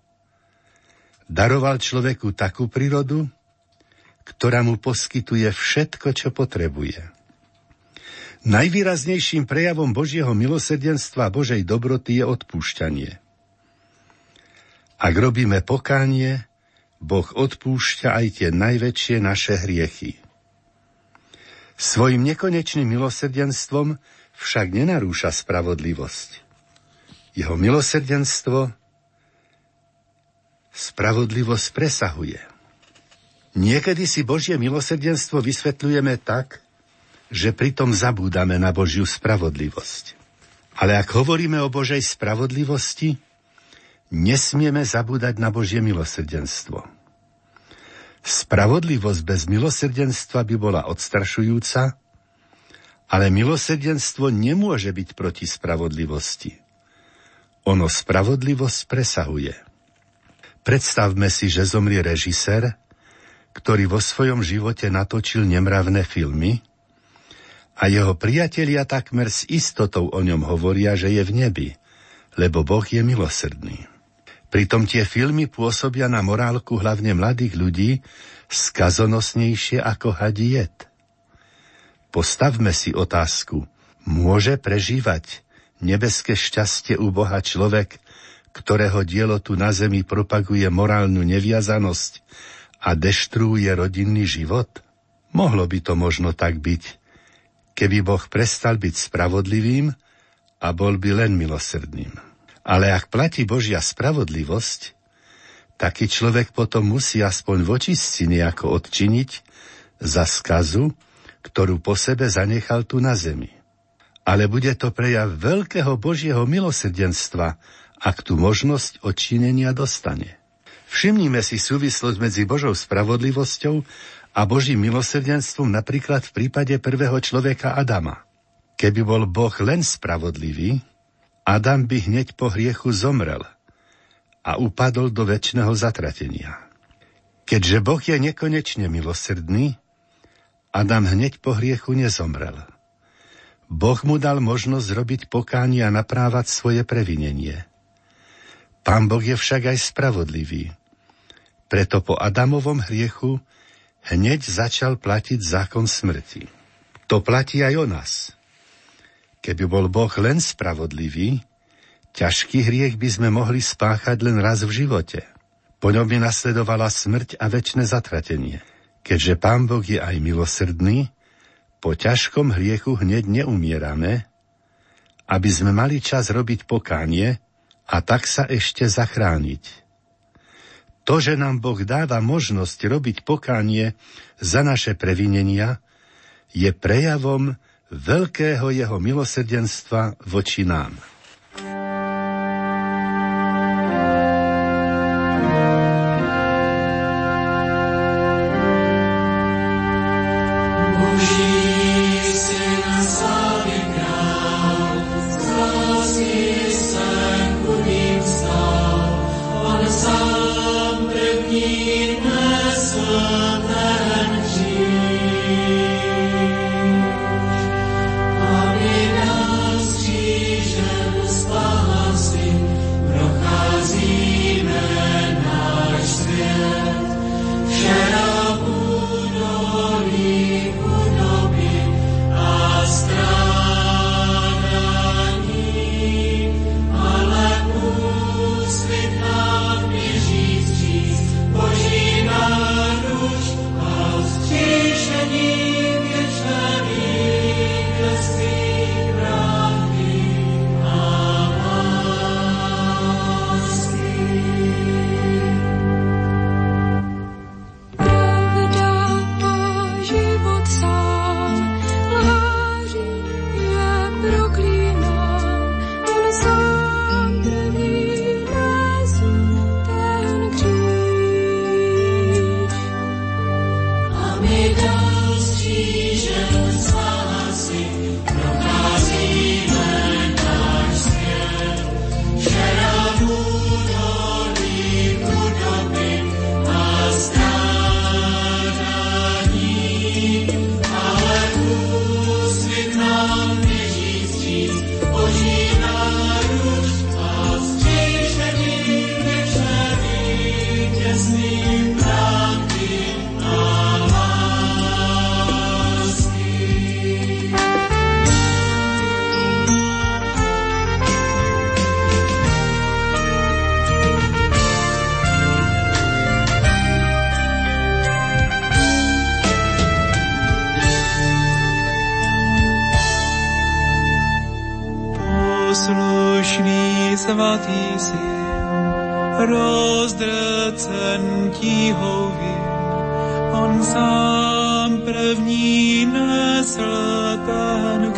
Daroval človeku takú prírodu, ktorá mu poskytuje všetko, čo potrebuje. Najvýraznejším prejavom Božieho milosrdenstva a Božej dobroty je odpúšťanie. Ak robíme pokánie, Boh odpúšťa aj tie najväčšie naše hriechy. Svojim nekonečným milosrdenstvom však nenarúša spravodlivosť. Jeho milosrdenstvo Spravodlivosť presahuje. Niekedy si Božie milosrdenstvo vysvetľujeme tak, že pritom zabúdame na Božiu spravodlivosť. Ale ak hovoríme o Božej spravodlivosti, nesmieme zabúdať na Božie milosrdenstvo. Spravodlivosť bez milosrdenstva by bola odstrašujúca, ale milosrdenstvo nemôže byť proti spravodlivosti. Ono spravodlivosť presahuje. Predstavme si, že zomrie režisér, ktorý vo svojom živote natočil nemravné filmy a jeho priatelia takmer s istotou o ňom hovoria, že je v nebi, lebo Boh je milosrdný. Pritom tie filmy pôsobia na morálku hlavne mladých ľudí skazonosnejšie ako hadiet. Postavme si otázku, môže prežívať nebeské šťastie u Boha človek, ktorého dielo tu na zemi propaguje morálnu neviazanosť a deštruuje rodinný život? Mohlo by to možno tak byť, keby Boh prestal byť spravodlivým a bol by len milosrdným. Ale ak platí Božia spravodlivosť, taký človek potom musí aspoň vočistci nejako odčiniť za skazu, ktorú po sebe zanechal tu na zemi. Ale bude to prejav veľkého Božieho milosrdenstva, ak tú možnosť odčinenia dostane. Všimnime si súvislosť medzi Božou spravodlivosťou a Božím milosrdenstvom napríklad v prípade prvého človeka Adama. Keby bol Boh len spravodlivý, Adam by hneď po hriechu zomrel a upadol do väčšného zatratenia. Keďže Boh je nekonečne milosrdný, Adam hneď po hriechu nezomrel. Boh mu dal možnosť robiť pokánie a naprávať svoje previnenie. Pán Boh je však aj spravodlivý. Preto po Adamovom hriechu hneď začal platiť zákon smrti. To platí aj o nás. Keby bol Boh len spravodlivý, ťažký hriech by sme mohli spáchať len raz v živote. Po ňom by nasledovala smrť a väčšie zatratenie. Keďže Pán Boh je aj milosrdný, po ťažkom hriechu hneď neumierame, aby sme mali čas robiť pokánie a tak sa ešte zachrániť. To, že nám Boh dáva možnosť robiť pokánie za naše previnenia, je prejavom veľkého jeho milosrdenstva voči nám. Rozdrcen tíhovým. On sám první nesl ten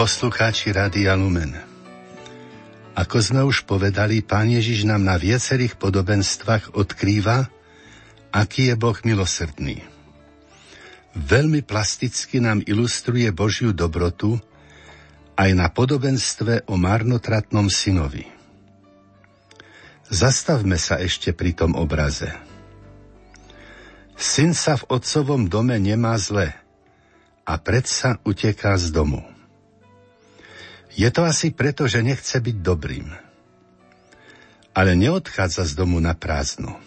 poslucháči Rádia Lumen, ako sme už povedali, Pán Ježiš nám na viacerých podobenstvách odkrýva, aký je Boh milosrdný. Veľmi plasticky nám ilustruje Božiu dobrotu aj na podobenstve o marnotratnom synovi. Zastavme sa ešte pri tom obraze. Syn sa v otcovom dome nemá zle a predsa uteká z domu. Je to asi preto, že nechce byť dobrým. Ale neodchádza z domu na prázdno.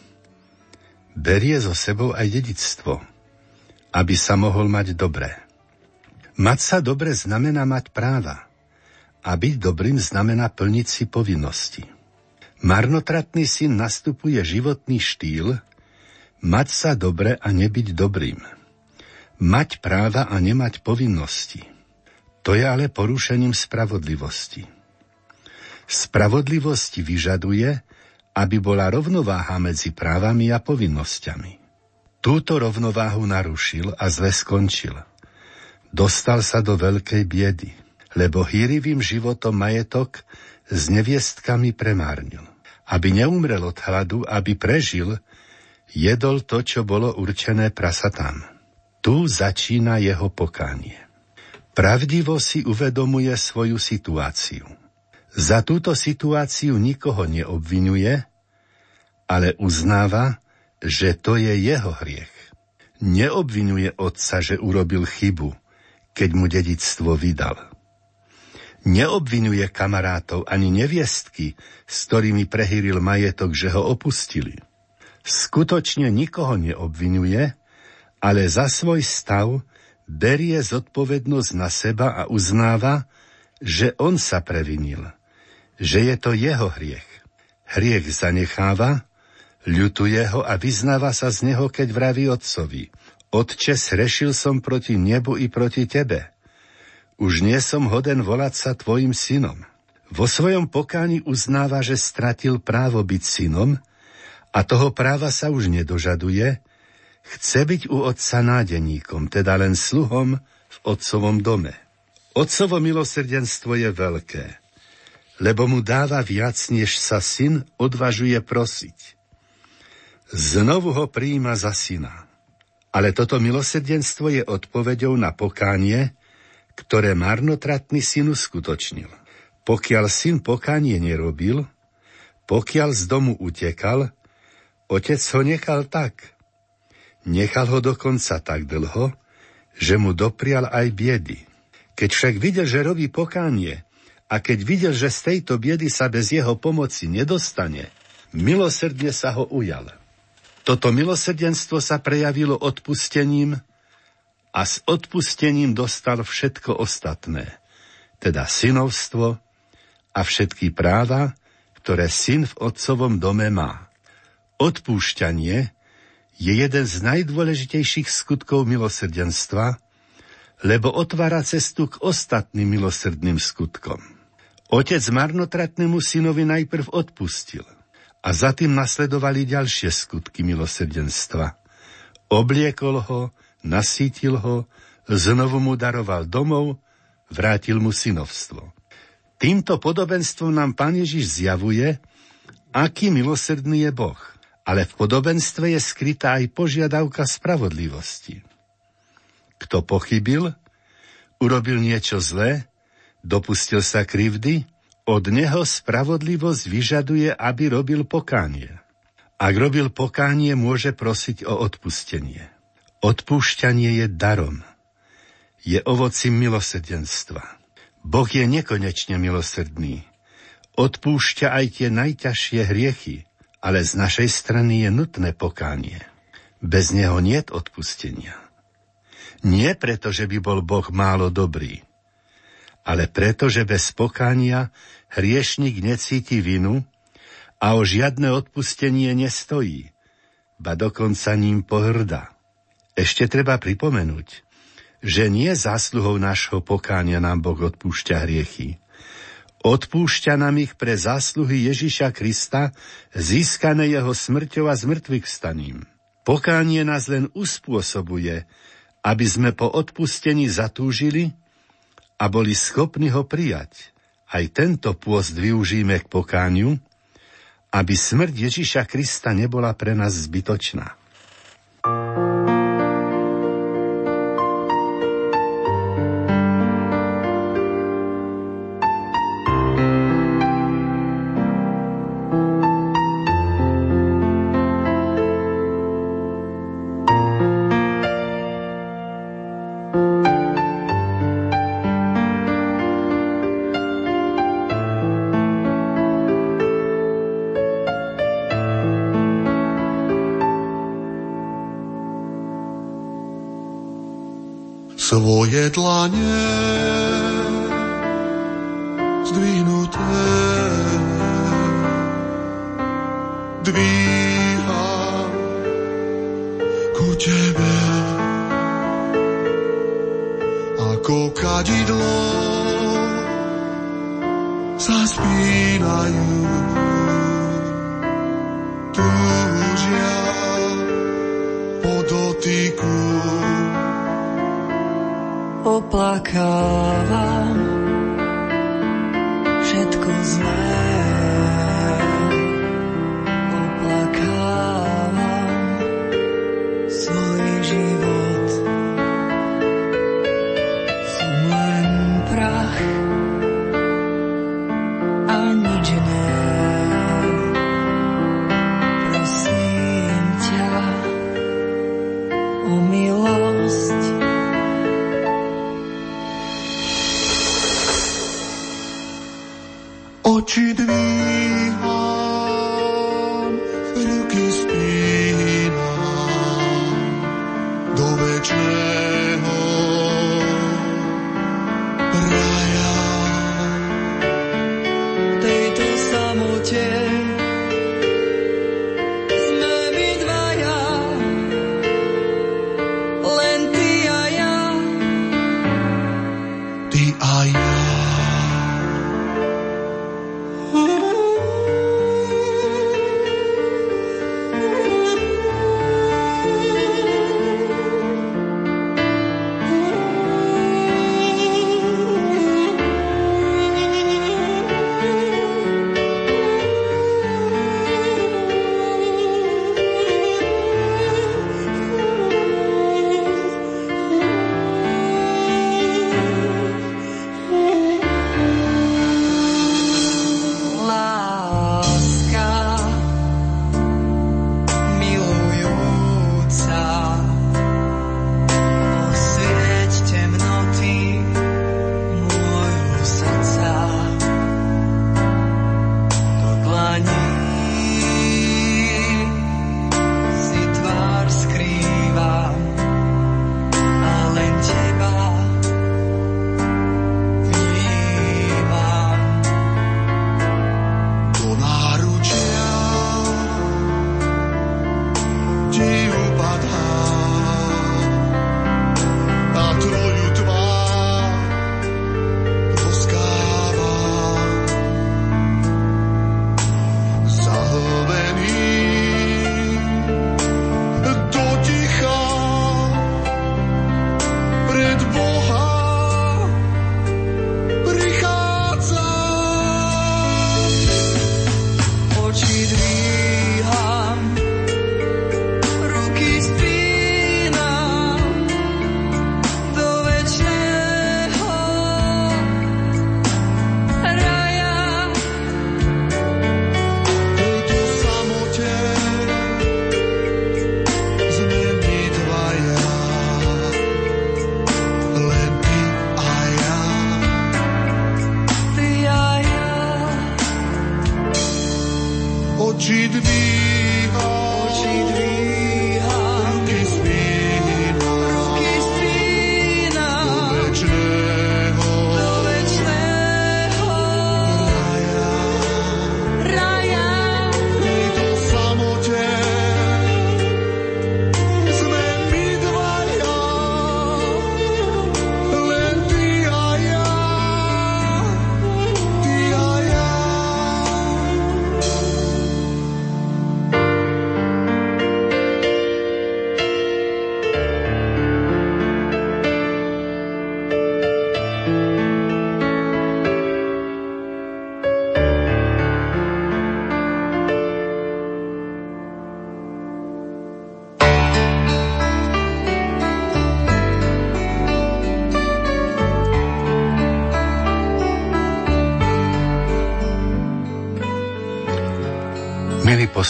Berie so sebou aj dedictvo, aby sa mohol mať dobré. Mať sa dobre znamená mať práva. A byť dobrým znamená plniť si povinnosti. Marnotratný syn nastupuje životný štýl mať sa dobre a nebyť dobrým. Mať práva a nemať povinnosti. To je ale porušením spravodlivosti. Spravodlivosť vyžaduje, aby bola rovnováha medzi právami a povinnosťami. Túto rovnováhu narušil a zle skončil. Dostal sa do veľkej biedy, lebo hýrivým životom majetok s neviestkami premárnil. Aby neumrel od hladu, aby prežil, jedol to, čo bolo určené prasatám. Tu začína jeho pokánie. Pravdivo si uvedomuje svoju situáciu. Za túto situáciu nikoho neobvinuje, ale uznáva, že to je jeho hriech. Neobvinuje otca, že urobil chybu, keď mu dedictvo vydal. Neobvinuje kamarátov ani neviestky, s ktorými prehýril majetok, že ho opustili. Skutočne nikoho neobvinuje, ale za svoj stav berie zodpovednosť na seba a uznáva, že on sa previnil, že je to jeho hriech. Hriech zanecháva, ľutuje ho a vyznáva sa z neho, keď vraví otcovi. Otče, srešil som proti nebu i proti tebe. Už nie som hoden volať sa tvojim synom. Vo svojom pokáni uznáva, že stratil právo byť synom a toho práva sa už nedožaduje, Chce byť u otca nádeníkom, teda len sluhom v otcovom dome. Otcovo milosrdenstvo je veľké, lebo mu dáva viac, než sa syn odvažuje prosiť. Znovu ho príjima za syna. Ale toto milosrdenstvo je odpoveďou na pokánie, ktoré marnotratný syn uskutočnil. Pokiaľ syn pokánie nerobil, pokiaľ z domu utekal, otec ho nechal tak – Nechal ho dokonca tak dlho, že mu doprial aj biedy. Keď však videl, že robí pokánie a keď videl, že z tejto biedy sa bez jeho pomoci nedostane, milosrdne sa ho ujal. Toto milosrdenstvo sa prejavilo odpustením a s odpustením dostal všetko ostatné, teda synovstvo a všetky práva, ktoré syn v otcovom dome má. Odpúšťanie je jeden z najdôležitejších skutkov milosrdenstva, lebo otvára cestu k ostatným milosrdným skutkom. Otec marnotratnému synovi najprv odpustil a za tým nasledovali ďalšie skutky milosrdenstva. Obliekol ho, nasítil ho, znovu mu daroval domov, vrátil mu synovstvo. Týmto podobenstvom nám Pán Ježiš zjavuje, aký milosrdný je Boh ale v podobenstve je skrytá aj požiadavka spravodlivosti. Kto pochybil, urobil niečo zlé, dopustil sa krivdy, od neho spravodlivosť vyžaduje, aby robil pokánie. Ak robil pokánie, môže prosiť o odpustenie. Odpúšťanie je darom. je ovocím milosrdenstva. Boh je nekonečne milosrdný. Odpúšťa aj tie najťažšie hriechy, ale z našej strany je nutné pokánie. Bez neho niet odpustenia. Nie preto, že by bol Boh málo dobrý, ale preto, že bez pokánia hriešnik necíti vinu a o žiadne odpustenie nestojí, ba dokonca ním pohrda. Ešte treba pripomenúť, že nie zásluhou nášho pokánia nám Boh odpúšťa hriechy. Odpúšťa nám ich pre zásluhy Ježiša Krista, získané jeho smrťou a zmrtvých staním. Pokánie nás len uspôsobuje, aby sme po odpustení zatúžili a boli schopní ho prijať. Aj tento pôst využíme k pokániu, aby smrť Ježiša Krista nebola pre nás zbytočná. svoje dvíha ku tebe. Ako kadidlo sa spínajú túžia po dotyku. Oplakávam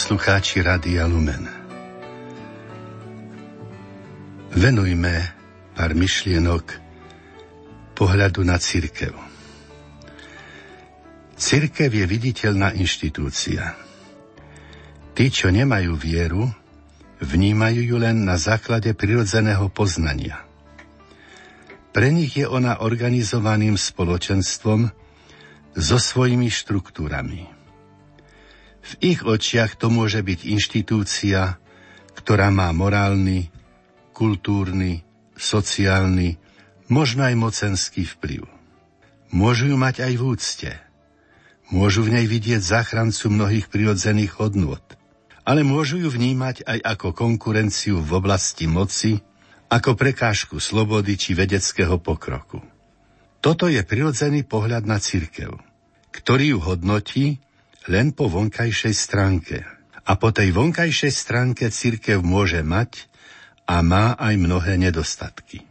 poslucháči Radia Lumen, venujme pár myšlienok pohľadu na církev. Církev je viditeľná inštitúcia. Tí, čo nemajú vieru, vnímajú ju len na základe prirodzeného poznania. Pre nich je ona organizovaným spoločenstvom so svojimi štruktúrami. V ich očiach to môže byť inštitúcia, ktorá má morálny, kultúrny, sociálny, možno aj mocenský vplyv. Môžu ju mať aj v úcte. Môžu v nej vidieť záchrancu mnohých prirodzených hodnôt. Ale môžu ju vnímať aj ako konkurenciu v oblasti moci, ako prekážku slobody či vedeckého pokroku. Toto je prirodzený pohľad na cirkev, ktorý ju hodnotí len po vonkajšej stránke. A po tej vonkajšej stránke církev môže mať a má aj mnohé nedostatky.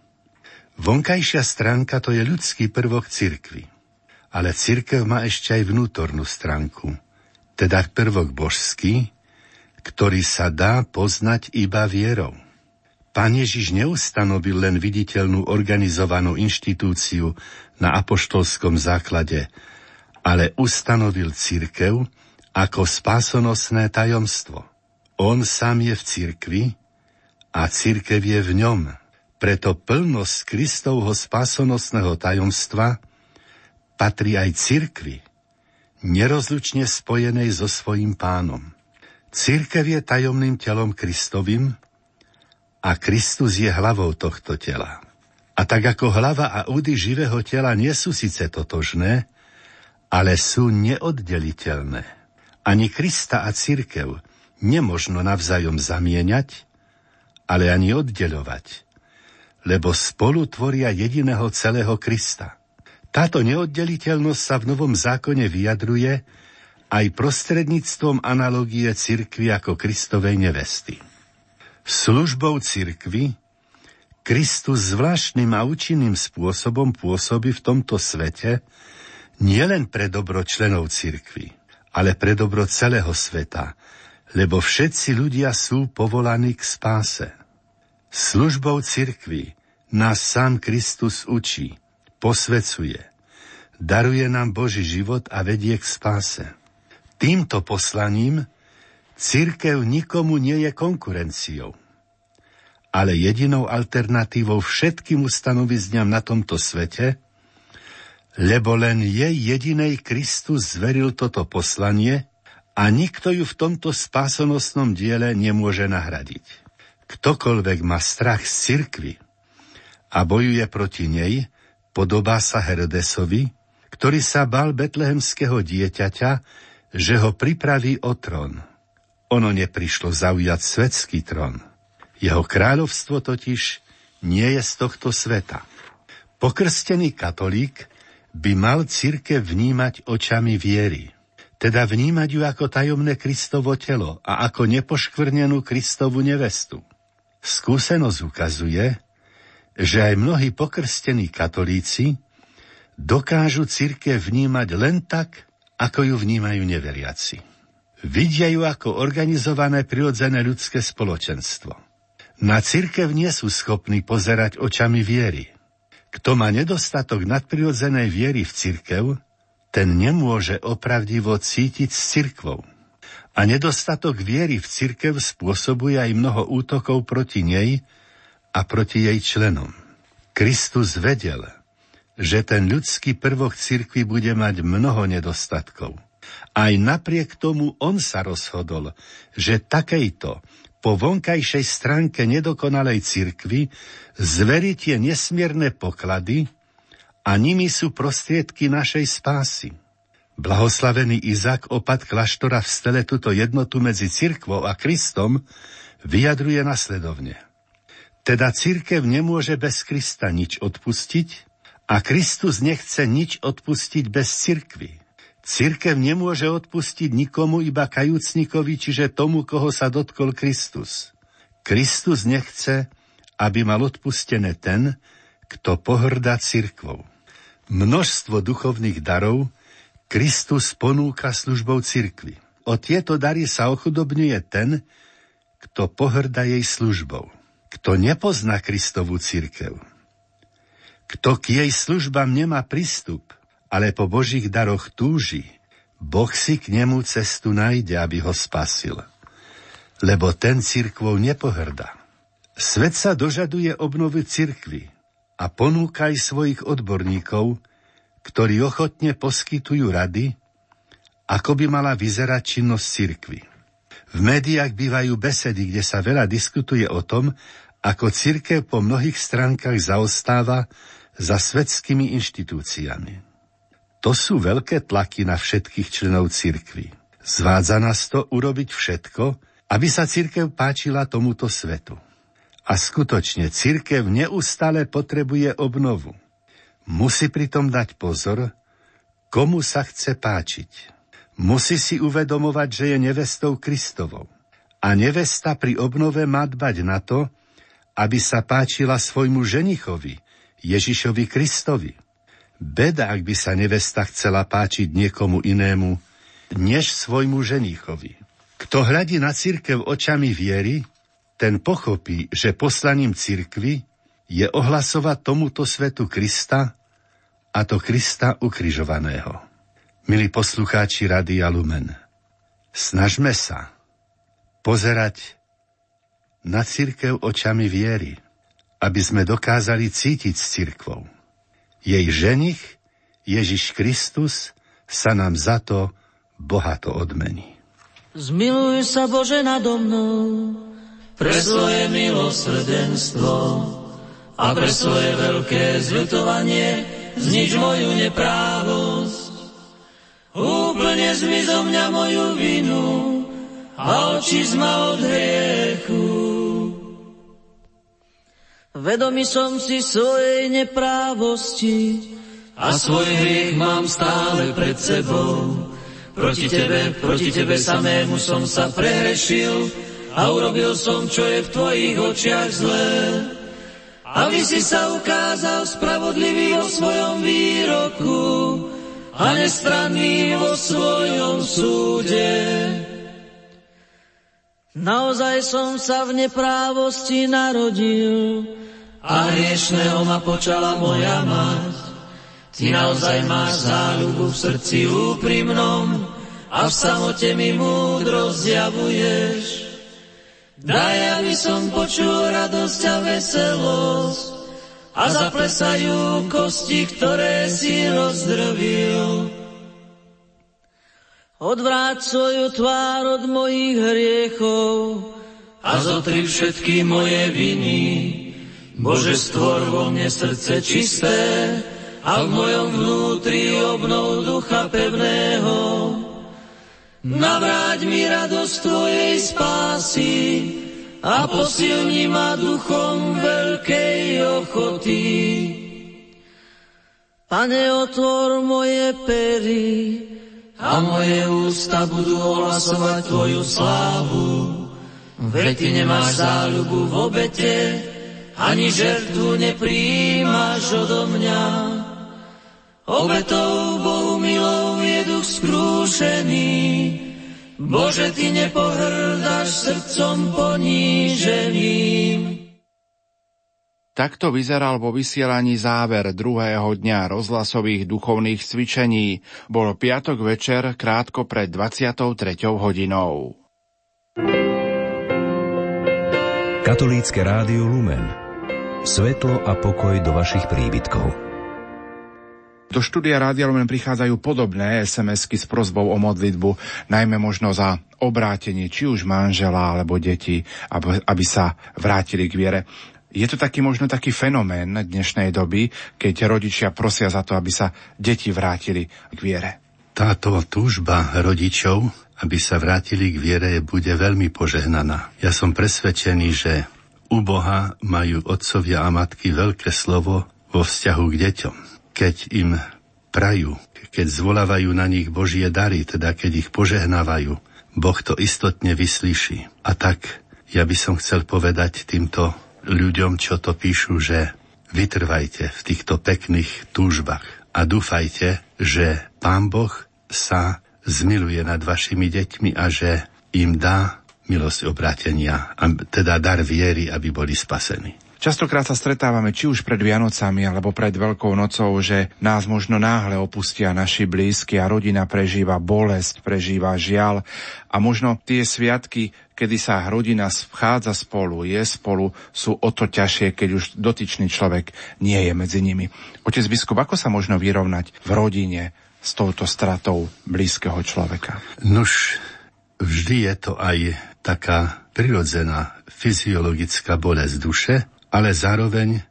Vonkajšia stránka to je ľudský prvok cirkvy. Ale církev má ešte aj vnútornú stránku, teda prvok božský, ktorý sa dá poznať iba vierou. Pán Ježiš neustanovil len viditeľnú organizovanú inštitúciu na apoštolskom základe, ale ustanovil církev ako spásonosné tajomstvo. On sám je v církvi a církev je v ňom. Preto plnosť Kristovho spásonosného tajomstva patrí aj církvi, nerozlučne spojenej so svojím pánom. Církev je tajomným telom Kristovým a Kristus je hlavou tohto tela. A tak ako hlava a údy živého tela nie sú síce totožné, ale sú neoddeliteľné. Ani Krista a církev nemožno navzájom zamieňať, ale ani oddeľovať, lebo spolu tvoria jediného celého Krista. Táto neoddeliteľnosť sa v Novom zákone vyjadruje aj prostredníctvom analogie cirkvi ako Kristovej nevesty. Službou cirkvi Kristus zvláštnym a účinným spôsobom pôsobí v tomto svete nielen pre dobro členov cirkvi, ale pre dobro celého sveta, lebo všetci ľudia sú povolaní k spáse. Službou cirkvi nás sám Kristus učí, posvecuje, daruje nám Boží život a vedie k spáse. Týmto poslaním církev nikomu nie je konkurenciou, ale jedinou alternatívou všetkým ustanovizňam na tomto svete, lebo len jej jedinej Kristus zveril toto poslanie a nikto ju v tomto spásonosnom diele nemôže nahradiť. Ktokoľvek má strach z cirkvy a bojuje proti nej, podobá sa Herodesovi, ktorý sa bal betlehemského dieťaťa, že ho pripraví o trón. Ono neprišlo zaujať svetský trón. Jeho kráľovstvo totiž nie je z tohto sveta. Pokrstený katolík by mal církev vnímať očami viery, teda vnímať ju ako tajomné Kristovo telo a ako nepoškvrnenú Kristovu nevestu. Skúsenosť ukazuje, že aj mnohí pokrstení katolíci dokážu církev vnímať len tak, ako ju vnímajú neveriaci. Vidia ju ako organizované prirodzené ľudské spoločenstvo. Na církev nie sú schopní pozerať očami viery. Kto má nedostatok nadprirodzenej viery v cirkev, ten nemôže opravdivo cítiť s cirkvou. A nedostatok viery v cirkev spôsobuje aj mnoho útokov proti nej a proti jej členom. Kristus vedel, že ten ľudský prvok cirkvi bude mať mnoho nedostatkov. Aj napriek tomu on sa rozhodol, že takejto po vonkajšej stránke nedokonalej cirkvi zverí tie nesmierne poklady a nimi sú prostriedky našej spásy. Blahoslavený Izak, opat kláštora v stele túto jednotu medzi cirkvou a Kristom vyjadruje nasledovne. Teda cirkev nemôže bez Krista nič odpustiť a Kristus nechce nič odpustiť bez cirkvy. Cirkev nemôže odpustiť nikomu iba kajúcnikovi, čiže tomu, koho sa dotkol Kristus. Kristus nechce, aby mal odpustené ten, kto pohrdá cirkvou. Množstvo duchovných darov Kristus ponúka službou cirkvi. O tieto dary sa ochudobňuje ten, kto pohrda jej službou. Kto nepozná Kristovú cirkev. Kto k jej službám nemá prístup, ale po Božích daroch túži, Boh si k nemu cestu nájde, aby ho spasil. Lebo ten cirkvou nepohrda. Svet sa dožaduje obnovy cirkvy a ponúkaj svojich odborníkov, ktorí ochotne poskytujú rady, ako by mala vyzerať činnosť cirkvy. V médiách bývajú besedy, kde sa veľa diskutuje o tom, ako cirkev po mnohých stránkach zaostáva za svetskými inštitúciami. To sú veľké tlaky na všetkých členov cirkvy. Zvádza nás to urobiť všetko, aby sa cirkev páčila tomuto svetu. A skutočne cirkev neustále potrebuje obnovu. Musí pritom dať pozor, komu sa chce páčiť. Musí si uvedomovať, že je nevestou Kristovou. A nevesta pri obnove má dbať na to, aby sa páčila svojmu ženichovi, Ježišovi Kristovi. Beda, ak by sa nevesta chcela páčiť niekomu inému, než svojmu ženichovi. Kto hľadí na církev očami viery, ten pochopí, že poslaním církvy je ohlasovať tomuto svetu Krista, a to Krista ukrižovaného. Milí poslucháči Rady Lumen, snažme sa pozerať na církev očami viery, aby sme dokázali cítiť s církvou. Jej ženich, Ježiš Kristus, sa nám za to bohato odmení. Zmiluj sa Bože nado mnou, pre svoje milosrdenstvo, a pre svoje veľké zľutovanie znič moju neprávosť. Úplne zmiz zo mňa moju vinu a oči zma od hriechu. Vedomý som si svojej neprávosti a svoj hriech mám stále pred sebou. Proti tebe, proti tebe samému som sa prehrešil a urobil som, čo je v tvojich očiach zlé aby si sa ukázal spravodlivý vo svojom výroku a nestranný vo svojom súde. Naozaj som sa v neprávosti narodil a hriešného ma počala moja mať. Ty naozaj máš záľubu v srdci úprimnom a v samote mi múdro zjavuješ. Daj, aby som počul radosť a veselosť a zaplesajú kosti, ktoré si rozdrvil. Odvráť svoju tvár od mojich hriechov a zotri všetky moje viny. Bože, stvor vo mne srdce čisté a v mojom vnútri obnov ducha pevného. Navráť mi radosť Tvojej spásy a posilni ma duchom veľkej ochoty. Pane, otvor moje pery a moje ústa budú ohlasovať Tvoju slávu. Veď Ty nemáš záľubu v obete, ani žertvu nepríjmaš odo mňa. Obetou Bohu milou je duch skrúšený, Bože, Ty nepohrdáš srdcom poníženým. Takto vyzeral vo vysielaní záver druhého dňa rozhlasových duchovných cvičení. Bol piatok večer krátko pred 23. hodinou. Katolícke rádio Lumen. Svetlo a pokoj do vašich príbytkov. Do štúdia Rádia Lumen prichádzajú podobné SMS-ky s prozbou o modlitbu, najmä možno za obrátenie či už manžela alebo deti, aby, aby sa vrátili k viere. Je to taký možno taký fenomén dnešnej doby, keď rodičia prosia za to, aby sa deti vrátili k viere. Táto túžba rodičov, aby sa vrátili k viere, bude veľmi požehnaná. Ja som presvedčený, že u Boha majú otcovia a matky veľké slovo vo vzťahu k deťom. Keď im prajú, keď zvolávajú na nich Božie dary, teda keď ich požehnávajú, Boh to istotne vyslíši. A tak ja by som chcel povedať týmto ľuďom, čo to píšu, že vytrvajte v týchto pekných túžbách a dúfajte, že Pán Boh sa zmiluje nad vašimi deťmi a že im dá milosť obrátenia, teda dar viery, aby boli spasení. Častokrát sa stretávame či už pred Vianocami alebo pred Veľkou nocou, že nás možno náhle opustia naši blízki a rodina prežíva bolesť, prežíva žiaľ a možno tie sviatky, kedy sa rodina vchádza spolu, je spolu, sú o to ťažšie, keď už dotyčný človek nie je medzi nimi. Otec biskup, ako sa možno vyrovnať v rodine s touto stratou blízkeho človeka? Nož, vždy je to aj taká prirodzená fyziologická bolesť duše, ale zároveň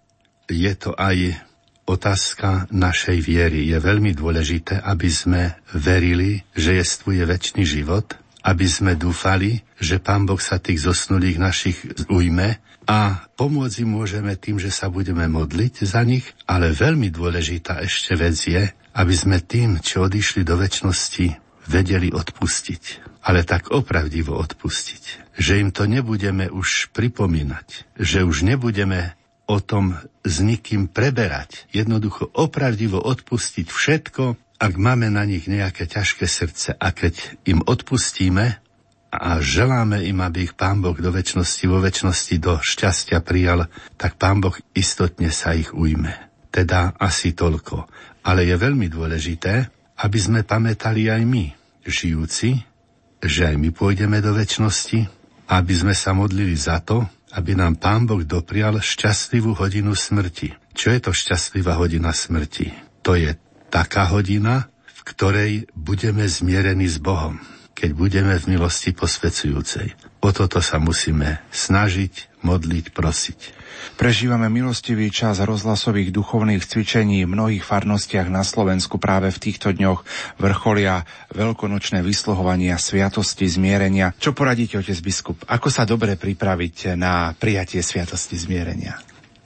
je to aj otázka našej viery. Je veľmi dôležité, aby sme verili, že jestvuje väčší život, aby sme dúfali, že Pán Boh sa tých zosnulých našich ujme a pomôcť im môžeme tým, že sa budeme modliť za nich, ale veľmi dôležitá ešte vec je, aby sme tým, čo odišli do väčšnosti, vedeli odpustiť. Ale tak opravdivo odpustiť že im to nebudeme už pripomínať, že už nebudeme o tom s nikým preberať. Jednoducho opravdivo odpustiť všetko, ak máme na nich nejaké ťažké srdce a keď im odpustíme a želáme im, aby ich Pán Boh do väčšnosti, vo väčšnosti do šťastia prijal, tak Pán Boh istotne sa ich ujme. Teda asi toľko. Ale je veľmi dôležité, aby sme pamätali aj my, žijúci, že aj my pôjdeme do väčšnosti, aby sme sa modlili za to, aby nám Pán Boh doprial šťastlivú hodinu smrti. Čo je to šťastlivá hodina smrti? To je taká hodina, v ktorej budeme zmierení s Bohom, keď budeme v milosti posvedzujúcej. O toto sa musíme snažiť, modliť, prosiť. Prežívame milostivý čas rozhlasových duchovných cvičení v mnohých farnostiach na Slovensku práve v týchto dňoch vrcholia veľkonočné vysluhovania sviatosti zmierenia. Čo poradíte, otec biskup? Ako sa dobre pripraviť na prijatie sviatosti zmierenia?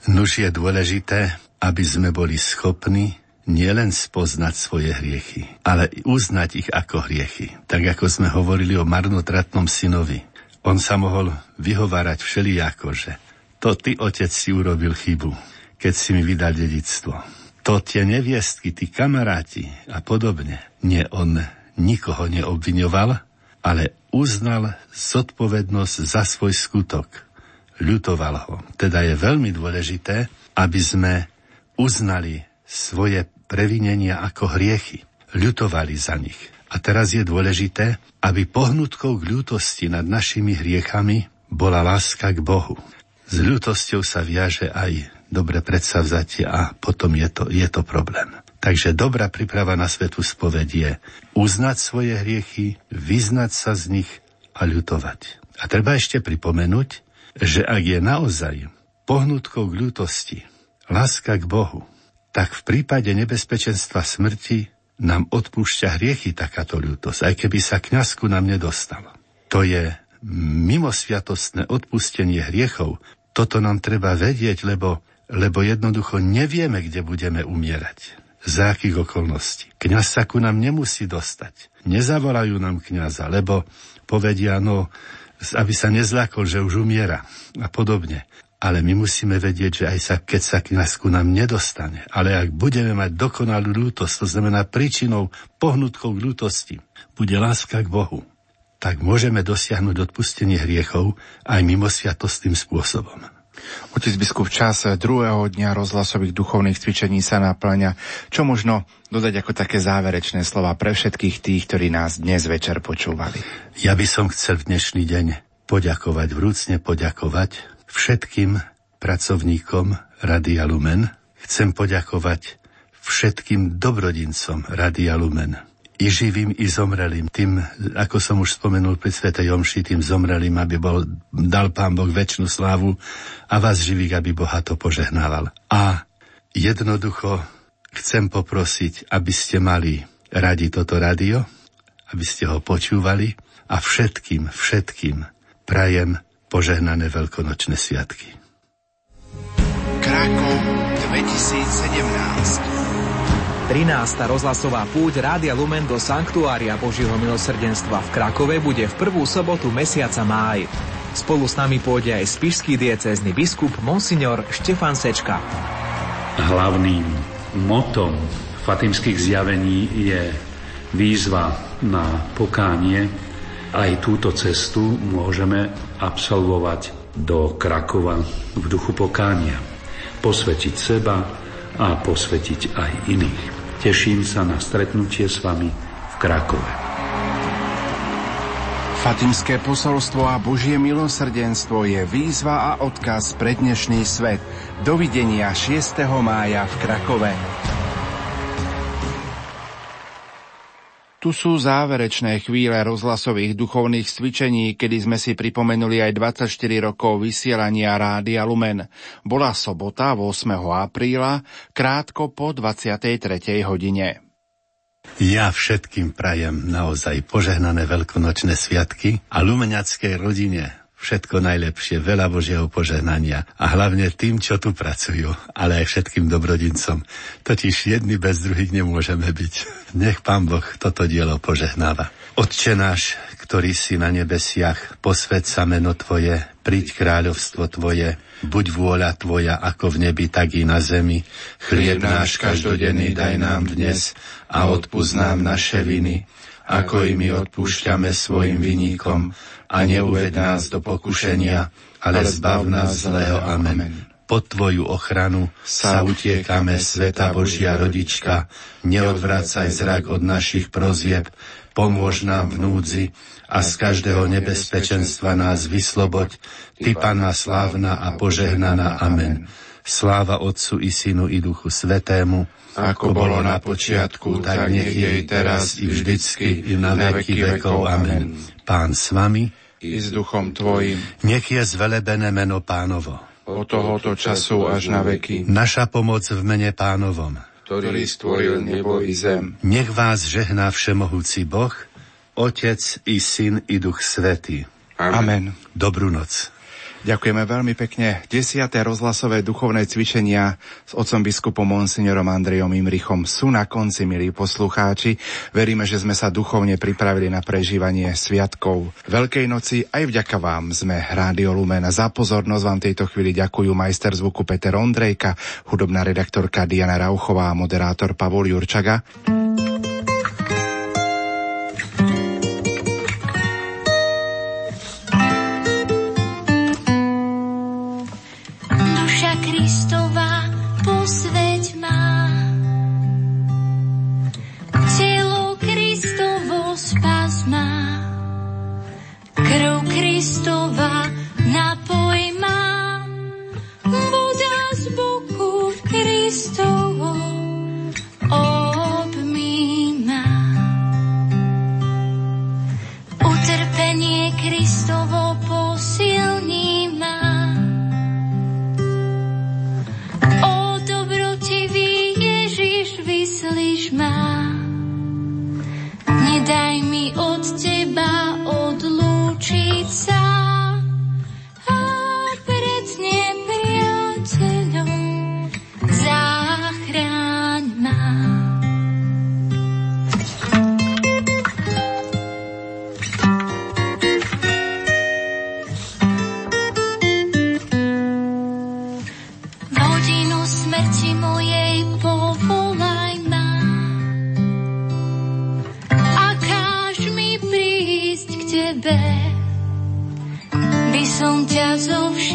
Nuž je dôležité, aby sme boli schopní nielen spoznať svoje hriechy, ale uznať ich ako hriechy. Tak ako sme hovorili o marnotratnom synovi. On sa mohol vyhovárať všelijako, že to ty, otec, si urobil chybu, keď si mi vydal dedictvo. To tie neviestky, tí kamaráti a podobne. Nie, on nikoho neobviňoval, ale uznal zodpovednosť za svoj skutok. Ľutoval ho. Teda je veľmi dôležité, aby sme uznali svoje previnenia ako hriechy. Ľutovali za nich. A teraz je dôležité, aby pohnutkou k ľútosti nad našimi hriechami bola láska k Bohu. S ľutosťou sa viaže aj dobre predsavzatie a potom je to, je to problém. Takže dobrá príprava na svetu spoved je uznať svoje hriechy, vyznať sa z nich a ľutovať. A treba ešte pripomenúť, že ak je naozaj pohnutkou k ľutosti, láska k Bohu, tak v prípade nebezpečenstva smrti nám odpúšťa hriechy takáto ľútosť, aj keby sa kňazku nám nedostalo. To je mimosviatostné odpustenie hriechov, toto nám treba vedieť, lebo, lebo jednoducho nevieme, kde budeme umierať. Za akých okolností. Kňaz sa ku nám nemusí dostať. Nezavolajú nám kňaza, lebo povedia, no, aby sa nezlákol, že už umiera a podobne. Ale my musíme vedieť, že aj sa, keď sa kniaz ku nám nedostane, ale ak budeme mať dokonalú ľútosť, to znamená príčinou pohnutkou k ľútosti, bude láska k Bohu tak môžeme dosiahnuť odpustenie hriechov aj mimo sviatostným spôsobom. Otec biskup, čas druhého dňa rozhlasových duchovných cvičení sa naplňa. Čo možno dodať ako také záverečné slova pre všetkých tých, ktorí nás dnes večer počúvali? Ja by som chcel v dnešný deň poďakovať, vrúcne poďakovať všetkým pracovníkom Radia Lumen. Chcem poďakovať všetkým dobrodincom Radia Lumen i živým, i zomrelým. Tým, ako som už spomenul pri Svetej Omši, tým zomrelým, aby bol, dal Pán Boh väčšinu slávu a vás živých, aby Boha to požehnával. A jednoducho chcem poprosiť, aby ste mali radi toto radio, aby ste ho počúvali a všetkým, všetkým prajem požehnané veľkonočné sviatky. Krakov 2017 13. rozhlasová púť Rádia Lumen do Sanktuária Božieho milosrdenstva v Krakove bude v prvú sobotu mesiaca máj. Spolu s nami pôjde aj spišský diecézny biskup Monsignor Štefan Sečka. Hlavným motom fatimských zjavení je výzva na pokánie. Aj túto cestu môžeme absolvovať do Krakova v duchu pokánia. Posvetiť seba a posvetiť aj iných. Teším sa na stretnutie s vami v Krakove. Fatimské posolstvo a Božie milosrdenstvo je výzva a odkaz pre dnešný svet. Dovidenia 6. mája v Krakove. Tu sú záverečné chvíle rozhlasových duchovných cvičení, kedy sme si pripomenuli aj 24 rokov vysielania Rádia Lumen. Bola sobota 8. apríla, krátko po 23. hodine. Ja všetkým prajem naozaj požehnané veľkonočné sviatky a lumeniackej rodine všetko najlepšie, veľa Božieho požehnania a hlavne tým, čo tu pracujú, ale aj všetkým dobrodincom. Totiž jedni bez druhých nemôžeme byť. <laughs> Nech Pán Boh toto dielo požehnáva. Otče náš, ktorý si na nebesiach, posved sa meno Tvoje, príď kráľovstvo Tvoje, buď vôľa Tvoja ako v nebi, tak i na zemi. Chlieb náš každodenný daj nám dnes a odpúsť nám naše viny, ako i my odpúšťame svojim viníkom a neuved nás do pokušenia, ale zbav nás zlého. Amen. Pod Tvoju ochranu sa utiekame, Sveta Božia rodička, neodvracaj zrak od našich prozieb, pomôž nám v núdzi a z každého nebezpečenstva nás vysloboď, Ty, Pana slávna a požehnaná. Amen. Sláva Otcu i Synu i Duchu Svetému, ako bolo na počiatku, tak nech jej teraz i vždycky, i na veky vekov. Amen. Pán s vami, i s duchom tvojim. Nech je zvelebené meno pánovo. Od tohoto času až na veky. Naša pomoc v mene pánovom. Ktorý stvoril nebo i zem. Nech vás žehná všemohúci Boh, Otec i Syn i Duch Svetý. Amen. Dobrú noc. Ďakujeme veľmi pekne. Desiaté rozhlasové duchovné cvičenia s otcom biskupom Monsignorom Andrejom Imrichom sú na konci, milí poslucháči. Veríme, že sme sa duchovne pripravili na prežívanie sviatkov Veľkej noci. Aj vďaka vám sme Rádio Lumen. Za pozornosť vám tejto chvíli ďakujú majster zvuku Peter Ondrejka, hudobná redaktorka Diana Rauchová a moderátor Pavol Jurčaga. Tebe,